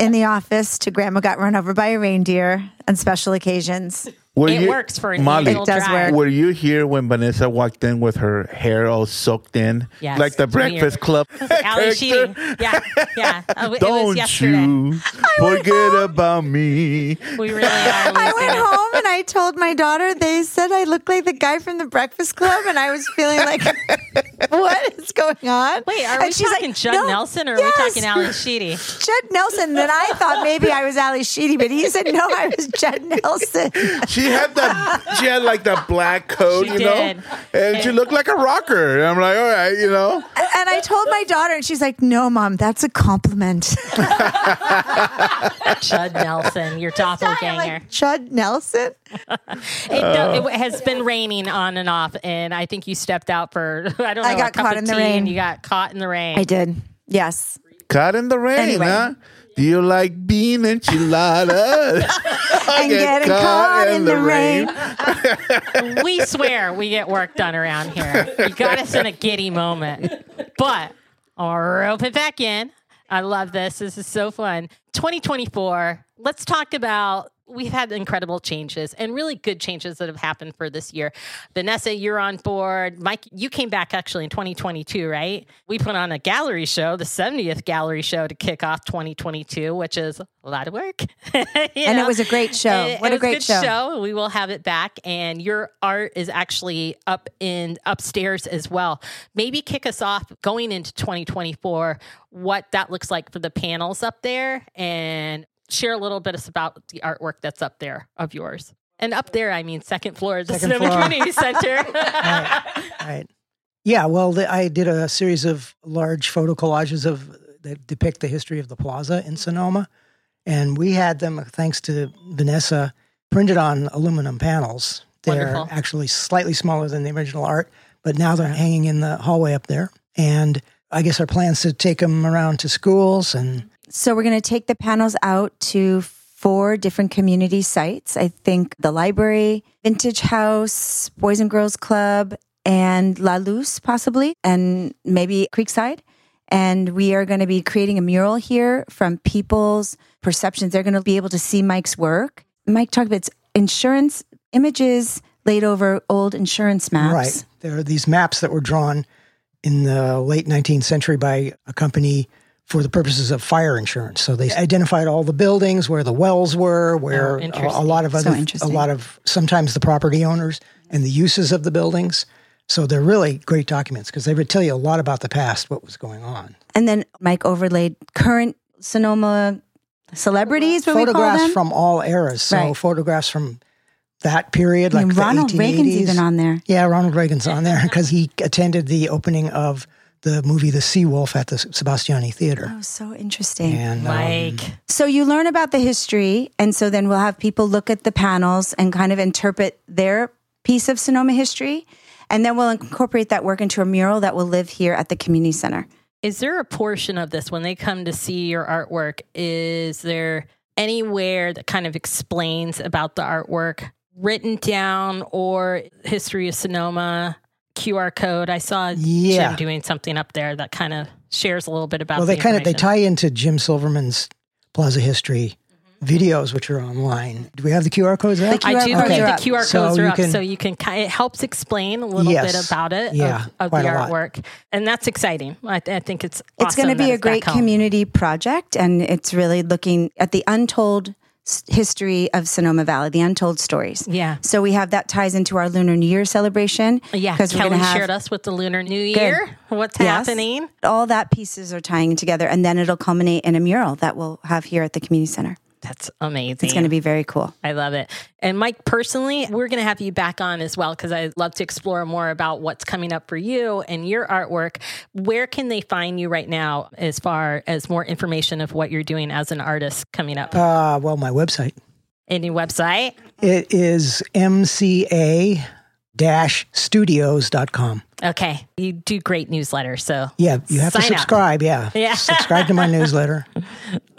in the office to Grandma Got Run Over by a Reindeer on special occasions. Were It you, works for an Molly. It does drive. work. Were you here when Vanessa walked in with her hair all soaked in, Yes, like the it's weird. Breakfast Club Ally character? Sheedy. Yeah, yeah. <laughs> Uh, it Don't yesterday. you forget about me. We really are. <laughs> I went home and I told my daughter, they said I looked like the guy from the Breakfast Club, and I was feeling like, <laughs> what is going on? Wait, are and we she's talking like, Judd "No, Nelson or are yes, we talking Ally Sheedy? Judd Nelson. Then I thought maybe I was Ally Sheedy, but he said no, I was Judd Nelson. She had that. She had like that black coat, She you did. know, and she looked like a rocker. And I'm like, all right, you know. And I told my daughter, and she's like, "No, mom, that's a compliment." <laughs> Chud Nelson, your doppelganger. Chud Nelson. It, do- it has been raining on and off, and I think you stepped out for <laughs> I don't know. I got a cup caught of in the tea, rain. You got caught in the rain. I did. Yes. Caught in the rain, Anyway. huh? Do you like bean enchiladas? <laughs> And getting caught in the rain. <laughs> we swear we get work done around here. You got us in a giddy moment. But I'll rope it back in. I love this. This is so fun. 2024, let's talk about. We've had incredible changes and really good changes that have happened for this year. Vanessa, you're on board. Mike, you came back actually in 2022, right? We put on a gallery show, the 70th gallery show to kick off 2022, which is a lot of work. <laughs> And it was a great show. It- What it a great good show. We will have it back, and your art is actually up in upstairs as well. Maybe kick us off going into 2024. What that looks like for the panels up there, and share a little bit about the artwork that's up there of yours. And up there, I mean second floor of the Second Sonoma floor. Community Center. <laughs> All right, Yeah. Well, the, I did a series of large photo collages of that depict the history of the plaza in Sonoma, and we had them uh, thanks to Vanessa printed on aluminum panels. They're Wonderful. actually slightly smaller than the original art, but now they're hanging in the hallway up there. And I guess our plans to take them around to schools and mm-hmm. So we're going to take the panels out to four different community sites. I think the library, Vintage House, Boys and Girls Club, and La Luz, possibly, and maybe Creekside. And we are going to be creating a mural here from people's perceptions. They're going to be able to see Mike's work. Mike talked about insurance images laid over old insurance maps. Right. There are these maps that were drawn in the late 19th century by a company for the purposes of fire insurance. So they identified all the buildings, where the wells were, oh, where Oh, a, a lot of So other, a lot of sometimes the property owners and the uses of the buildings. So they're really great documents because they would tell you a lot about the past, what was going on. And then Mike overlaid current Sonoma celebrities, what we call photographs them. from all eras. So Right. photographs from that period, like And the Ronald 1880s. Reagan's even on there. Yeah, Ronald Reagan's on there because he attended the opening of the movie The Sea Wolf at the Sebastiani Theater. Oh, so interesting. And um, So you learn about the history, and so then we'll have people look at the panels and kind of interpret their piece of Sonoma history, and then we'll incorporate that work into a mural that will live here at the community center. Is there a portion of this when they come to see your artwork? Is there anywhere that kind of explains about the artwork written down or history of Sonoma QR code? I saw Yeah. Jim doing something up there that kind of shares a little bit about. well, the they kind of they tie into Jim Silverman's Plaza History mm-hmm. videos, which are online. Do we have the QR codes up? The I QR do codes are the up. QR So codes are you up, can- so you can. It helps explain a little Yes. bit about it, Yeah, of, of quite the a lot. artwork, and that's exciting. I, I think it's It's going to be a great community project, and it's really looking at the untold s- history of Sonoma Valley, the untold stories. Yeah. So we have that ties into our Lunar New Year celebration. Yeah, because we're Kelly have shared us with the Lunar New Year. What's Yes. happening? all that pieces are tying together, and then it'll culminate in a mural that we'll have here at the community center. That's amazing. It's going to be very cool. I love it. And Mike, personally, we're going to have you back on as well because I'd love to explore more about what's coming up for you and your artwork. Where can they find you right now as far as more information of what you're doing as an artist coming up? Uh, well, my website. Any website? It is mca studios.com. Okay. You do great newsletters. So Yeah, you have to Sign up. subscribe. Yeah. <laughs> Yeah. subscribe to my newsletter. <laughs>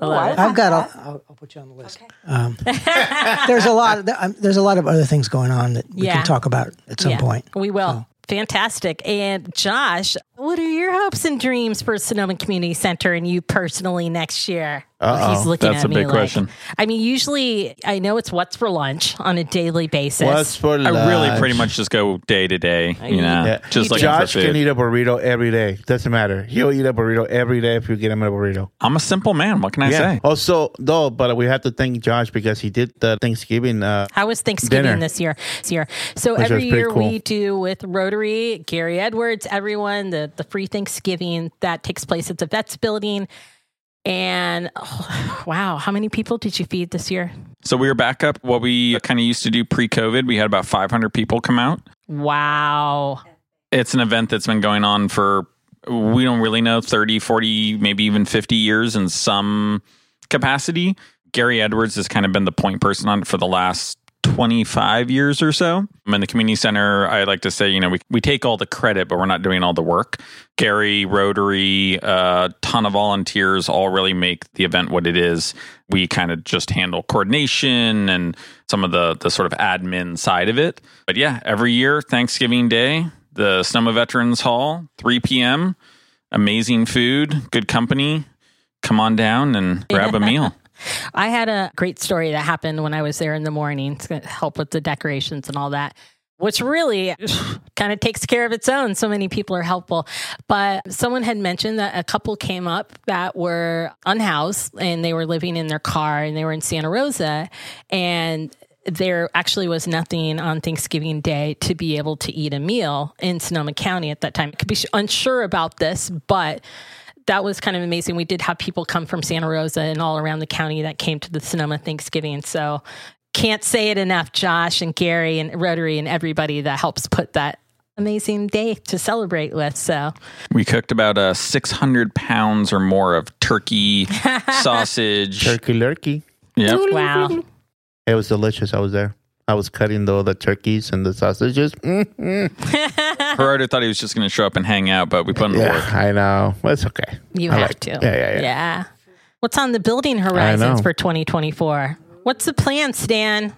Ooh, I've got. A, I'll, I'll put you on the list. Um, <laughs> there's a lot. Of, um, there's a lot of other things going on that we Yeah. can talk about at some Yeah, point. We will. Fantastic. And Josh, what are your hopes and dreams for Sonoma Community Center and you personally next year? Uh-oh. He's looking That's at a me big like- question. I mean, usually I know it's what's for lunch on a daily basis. What's for lunch? I really pretty much just go day to day, you know, Yeah. just like Josh for can eat a burrito every day. Doesn't matter. He'll eat a burrito every day if you get him a burrito. I'm a simple man. What can I say? Also, though, but we have to thank Josh because he did the Thanksgiving. Uh, How was Thanksgiving Dinner. this year? This year. So Which was every pretty year cool. we do with Rotary, Gary Edwards, everyone, the, the free Thanksgiving that takes place at the Vets building. And oh, <laughs> wow, how many people did you feed this year? So we were back up what we kind of used to do pre COVID. We had about 500 people come out. Wow. It's an event that's been going on for, we don't really know, 30, 40, maybe even 50 years in some capacity. Gary Edwards has kind of been the point person on it for the last 25 years or so. I'm in the community center, I like to say, you know, we, we take all the credit, but we're not doing all the work. Gary, Rotary, a uh, ton of volunteers all really make the event what it is. We kind of just handle coordination and some of the, the sort of admin side of it. But yeah, every year, Thanksgiving Day, the Sonoma Veterans Hall, 3 p.m., amazing food, good company. Come on down and grab a <laughs> meal. I had a great story that happened when I was there in the morning to help with the decorations and all that. Which really <sighs> kind of takes care of its own. So many people are helpful. But someone had mentioned that a couple came up that were unhoused and they were living in their car and they were in Santa Rosa. And there actually was nothing on Thanksgiving Day to be able to eat a meal in Sonoma County at that time. I could be unsure about this, but that was kind of amazing. We did have people come from Santa Rosa and all around the county that came to the Sonoma Thanksgiving. So can't say it enough, Josh and Gary and Rotary and everybody that helps put that amazing day to celebrate with. So we cooked about uh, 600 pounds or more of turkey, <laughs> sausage, turkey lurkey. Yep. Wow. It was delicious. I was there. I was cutting the, the turkeys and the sausages. Mm-hmm. <laughs> Gerardo thought he was just going to show up and hang out, but we put him to yeah, work. I know. Well, it's okay. You I have like- to. Yeah, yeah, yeah. Yeah. What's on the building horizons know. for 2024? What's the plan, Stan?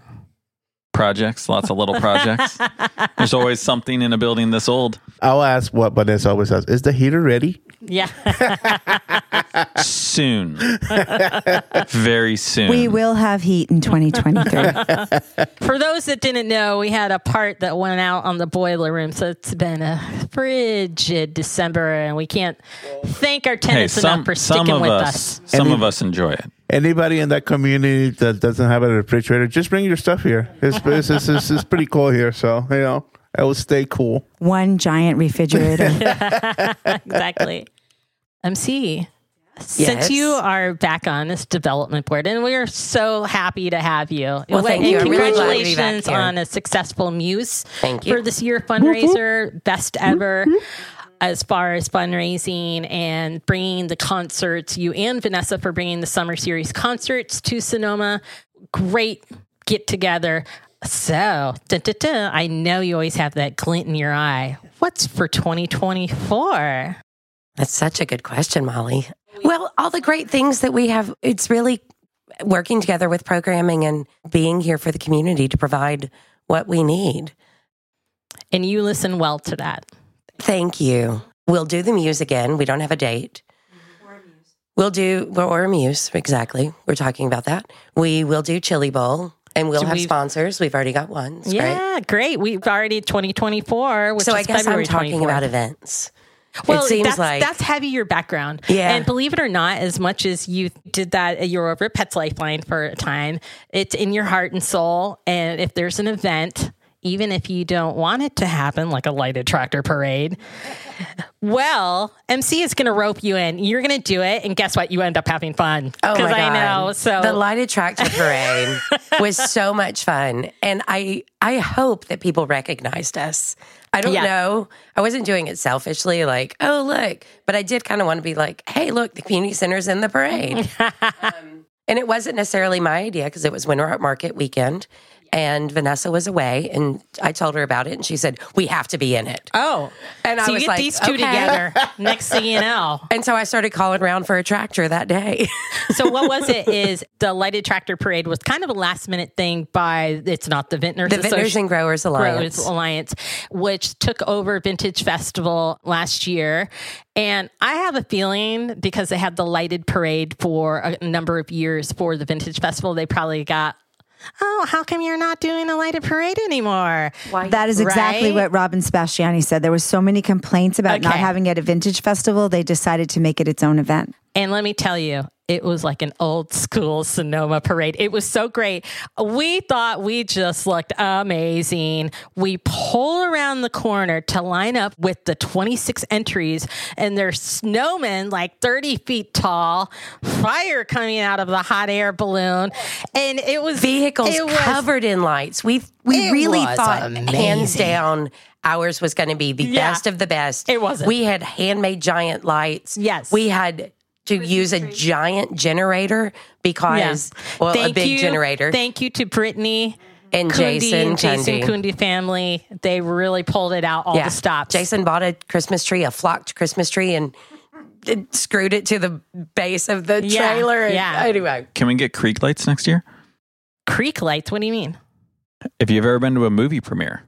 Projects, lots of little projects. <laughs> There's always something in a building this old. I'll ask what Vanessa always says. Is the heater ready? Yeah. <laughs> Soon. Very soon. We will have heat in 2023. <laughs> For those that didn't know, we had a part that went out on the boiler room. So it's been a frigid December, and we can't thank our hey, tenants some, enough for some sticking of with us, us. some Any- of us enjoy it. Anybody in that community that doesn't have a refrigerator, just bring your stuff here. It's, it's, it's, it's, it's pretty cool here. So, you know, it will stay cool. One giant refrigerator. <laughs> exactly. MC, since Yes. you are back on this development board, and we're so happy to have you. Well, thank And you. I'm really glad to be back Congratulations here. on a successful Muse Thank you. for this year fundraiser, best ever. As far as fundraising and bringing the concerts, you and Vanessa for bringing the summer series concerts to Sonoma. Great get together. So, dun, dun, dun, I know you always have that glint in your eye. What's for 2024? That's such a good question, Molly. Well, all the great things that we have, it's really working together with programming and being here for the community to provide what we need. And you listen well to that. Thank you. We'll do the Muse again. We don't have a date. We'll do, or a Muse, exactly. We're talking about that. We will do Chili Bowl and we'll So have we've- sponsors. We've already got one. It's yeah, great. We've already 2024, which So I guess February I'm talking 24th. about events. Well, it seems that's, like that's heavy your background. Yeah. And believe it or not, as much as you did that, you were over at Pets Lifeline for a time, it's in your heart and soul. And if there's an event, even if you don't want it to happen, like a lighted tractor parade, well, MC is going to rope you in. You're going to do it. And guess what? You end up having fun. Oh my I God. know. So the lighted tractor parade <laughs> was so much fun, and I I hope that people recognized us. I don't Yeah. know. I wasn't doing it selfishly, like oh look, but I did kind of want to be like, hey, look, the community center's in the parade. <laughs> um, and it wasn't necessarily my idea because it was Winter Art Market weekend. And Vanessa was away, and I told her about it, and she said, "We have to be in it." Oh, and I so you was get like, these two "Okay." together. <laughs> Next thing you know. And so I started calling around for a tractor that day. <laughs> So what was it? Is the lighted tractor parade was kind of a last minute thing by it's not the Vintners The Vintners and Growers Alliance. Growers Alliance, which took over Vintage Festival last year. And I have a feeling because they had the lighted parade for a number of years for the Vintage Festival, they probably got. Oh, how come you're not doing a lighted parade anymore? That is exactly Right? what Robin Sebastiani said. There was so many complaints about not having it at a Vintage Festival, they decided to make it its own event. And let me tell you, it was like an old school Sonoma parade. It was so great. We thought we just looked amazing. We pull around the corner to line up with the 26 entries, and there's snowmen like 30 feet tall, fire coming out of the hot air balloon. And it was vehicles it was- covered in lights. We we really thought hands down ours was going to be the Yeah. best of the best. It wasn't. We had handmade giant lights. Yes. We had to use a giant generator because well a big you. generator Thank you to Brittany and Kundi Jason and Jason Kundi. Kundi family. They really pulled it out all the stops. Jason bought a Christmas tree, a flocked Christmas tree, and it screwed it to the base of the Yeah, trailer. and- yeah. Anyway, Can we get creek lights next year? Creek lights. What do you mean? If you've ever been to a movie premiere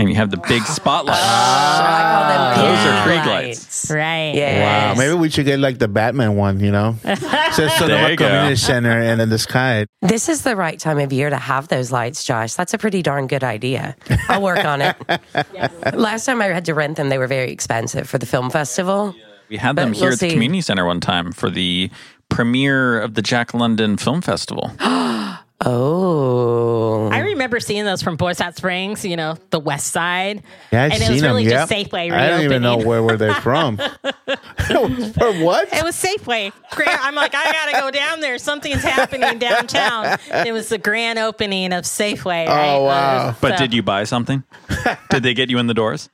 and you have the big <laughs> spotlight, oh, I call them those are creek creek lights. Right. Yes. Wow, maybe we should get like the Batman one, you know? <laughs> Says There Sonoma you go. Community Center and in the sky. This is the right time of year to have those lights, Josh. That's a pretty darn good idea. I'll work on it. <laughs> Last time I had to rent them, they were very expensive for the film festival. We had But them we'll here at the see. community center one time for the premiere of the Jack London Film Festival. <gasps> <gasps> <gasps> Oh. I remember seeing those from Boyes Hot Springs, you know, the west side. Yeah, I've and it was really them. just yeah. Safeway I don't even know where were they from. <laughs> <laughs> For what? It was Safeway. Gra- I'm like, I gotta go down there. Something's happening downtown. It was the grand opening of Safeway. Right? Oh, wow. But So- did you buy something? <laughs> did they get you in the doors?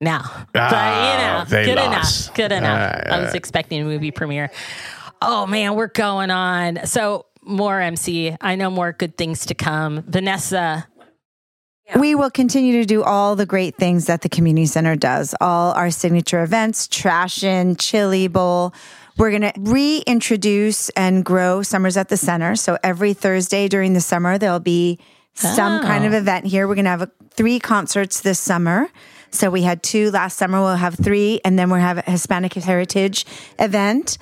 No, but Ah, you know, they good lost. enough. Good enough. All right, I was right. expecting a movie premiere. Oh man, we're going on. So more MC. I know more good things to come. Vanessa, We will continue to do all the great things that the community center does. All our signature events, Trashion, Chili Bowl. We're going to reintroduce and grow Summers at the Center. So every Thursday during the summer, there'll be some kind of Oh. event here. We're going to have a, three concerts this summer. So we had two last summer. We'll have three, and then we'll have a Hispanic Heritage event.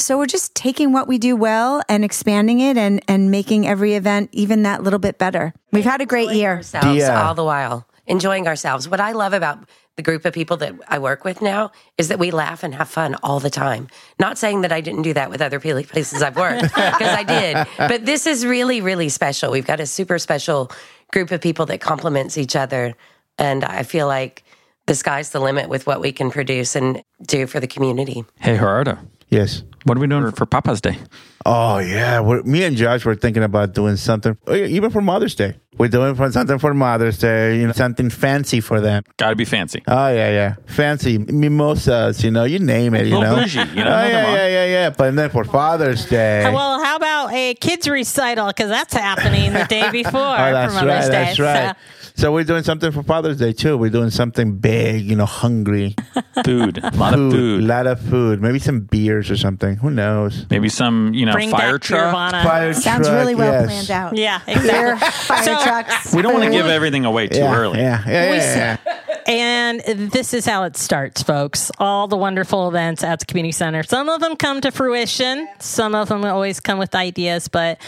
So we're just taking what we do well and expanding it and, and making every event even that little bit better. We've had a great year. ourselves Yeah. all the while, enjoying ourselves. What I love about the group of people that I work with now is that we laugh and have fun all the time. Not saying that I didn't do that with other pl- places I've worked, <laughs> because I did. But this is really, really special. We've got a super special group of people that complements each other. And I feel like the sky's the limit with what we can produce and do for the community. Hey, Gerardo, Yes. what are we doing for Papa's Day? Oh yeah, we're, me and Josh were thinking about doing something, oh, even for Mother's Day. We're doing for something for Mother's Day, you know, something fancy for them. Got to be fancy. Oh yeah, yeah, fancy mimosas, you know, you name it, you know. bougie, you know, Oh yeah, yeah, yeah, yeah. But then for Father's Day, well, how about a kids recital? Because that's happening the day <laughs> before oh, that's for Mother's right, Day. that's right. So we're doing something for Father's Day too. We're doing something big, you know, hungry, <laughs> Food, a lot of a food. lot of food, maybe some beers or something. Who knows? Maybe some, you know, Bring fire back truck. Nirvana. Fire Sounds truck, really well yes. planned out. Yeah, Beer, fire <laughs> So- trucks. We don't want to give everything away too Yeah, early. yeah, yeah, We yeah, yeah. And this is how it starts, folks. All the wonderful events at the community center. Some of them come to fruition. Some of them always come with ideas, but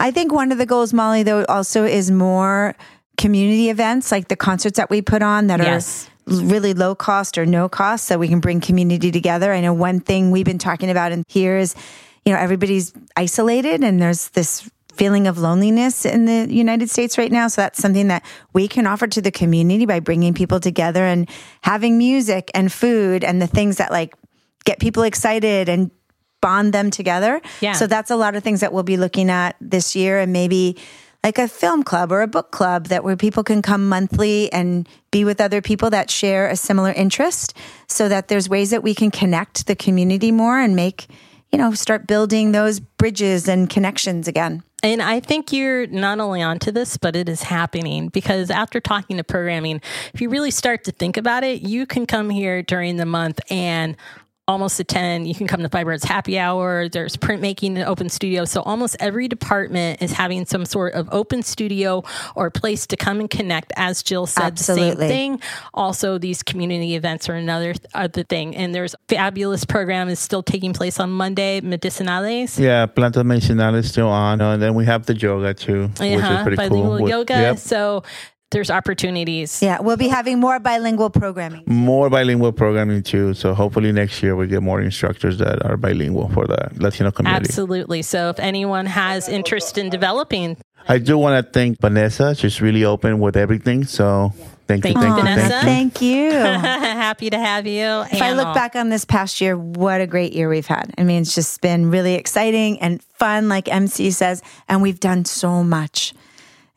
I think one of the goals, Molly, though, also is more community events like the concerts that we put on that Yes. are really low cost or no cost so we can bring community together. I know one thing we've been talking about in here is, you know, everybody's isolated and there's this feeling of loneliness in the United States right now. So that's something that we can offer to the community by bringing people together and having music and food and the things that like get people excited and bond them together. Yeah. So that's a lot of things that we'll be looking at this year and maybe like a film club or a book club that where people can come monthly and be with other people that share a similar interest so that there's ways that we can connect the community more and make you know start building those bridges and connections again. And I think you're not only onto this, but it is happening because after talking to programming, if you really start to think about it, you can come here during the month and almost attend. You can come to Fiber Arts Happy Hour. There's printmaking and open studio. So almost every department is having some sort of open studio or place to come and connect. As Jill said, the same thing. Also, these community events are another th- other thing. And there's fabulous program is still taking place on Monday, Medicinales. Yeah, Planta Medicinales is still on. And then we have the yoga too, which is Uh-huh, pretty bilingual cool. With- yoga. Yep. So there's opportunities. Yeah, we'll be having more bilingual programming. More bilingual programming too. So hopefully next year we get more instructors that are bilingual for the Latino community. Absolutely. So if anyone has interest in developing, I do want to thank Vanessa. She's really open with everything. So thank, Thank you, you, thank you, Vanessa. thank you. Thank you. <laughs> happy to have you. if I look back on this past year, what a great year we've had. I mean, it's just been really exciting and fun, like MC says, and we've done so much.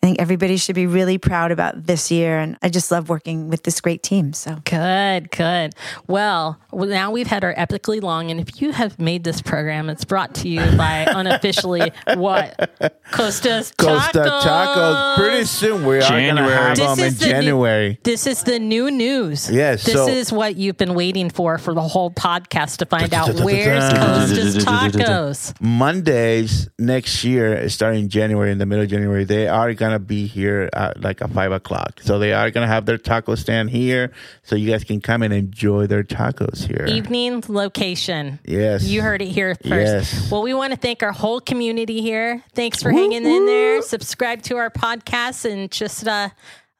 I think everybody should be really proud about this year. And I just love working with this great team. So Good, good. Well, well, now we've had our epically long, and if you have made this program, it's brought to you by <laughs> unofficially what Costa's Costa Tacos. Costa Tacos. Pretty soon we are going to January. have This them in is the new- January. This is the new news. Yes, This so- is what you've been waiting for for the whole podcast to find out where's <laughs> Costa's Tacos. Mondays next year, starting January, in the middle of January, they are gonna be here at like a five o'clock. So they are gonna have their taco stand here, so you guys can come and enjoy their tacos here. Evening location. Yes. You heard it here first. Yes. Well, we want to thank our whole community here. Thanks for hanging in there. Subscribe to our podcast and just uh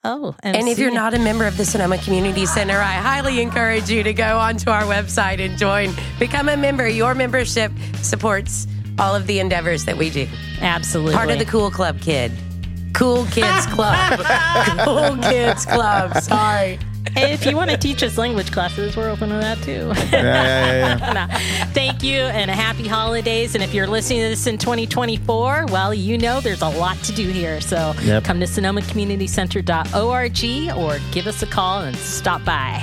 oh and, And if you're not a member of the Sonoma Community Center, I highly encourage you to go onto our website and join. Become a member. Your membership supports all of the endeavors that we do. absolutely Part of the Cool Club Kid. Cool Kids Club. <laughs> cool Kids Club. Sorry. Hey, if you want to teach us language classes, we're open to that too. Yeah, yeah, yeah, <laughs> No. Thank you and a happy holidays. And if you're listening to this in 2024, well, you know there's a lot to do here. So Yep. come to sonomacommunitycenter.org or give us a call and stop by.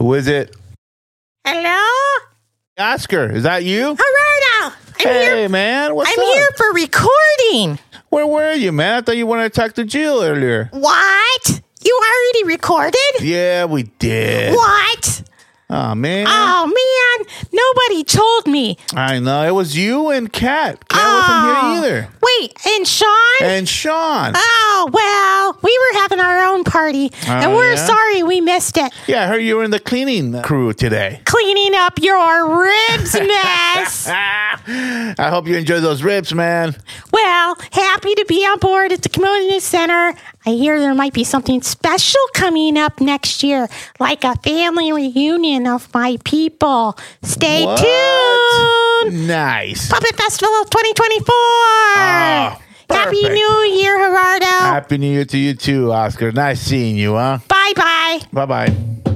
Who is it? Hello? Oscar, is that you? Gerardo! I'm hey, here. man, what's I'm up? here for recording. Where were you, man? I thought you wanted to talk to Jill earlier. What? You already recorded? Yeah, we did. What? Oh man. Oh man, nobody told me. I know. It was you and Kat. Kat Oh. wasn't here either. Wait, and Sean? And Sean. Oh, well, we were having our own party, oh, and Oh, we're yeah? sorry we missed it. Yeah, I heard you were in the cleaning crew today. Cleaning up your ribs <laughs> mess. I hope you enjoy those ribs, man. well, happy to be on board at the community center. I hear there might be something special coming up next year, like a family reunion of my people. Stay What? tuned. Nice. Puppet Festival of 2024. Oh, ah, Happy perfect. New Year, Gerardo. Happy New Year to you too, Oscar. Nice seeing you, huh? bye bye. Bye bye.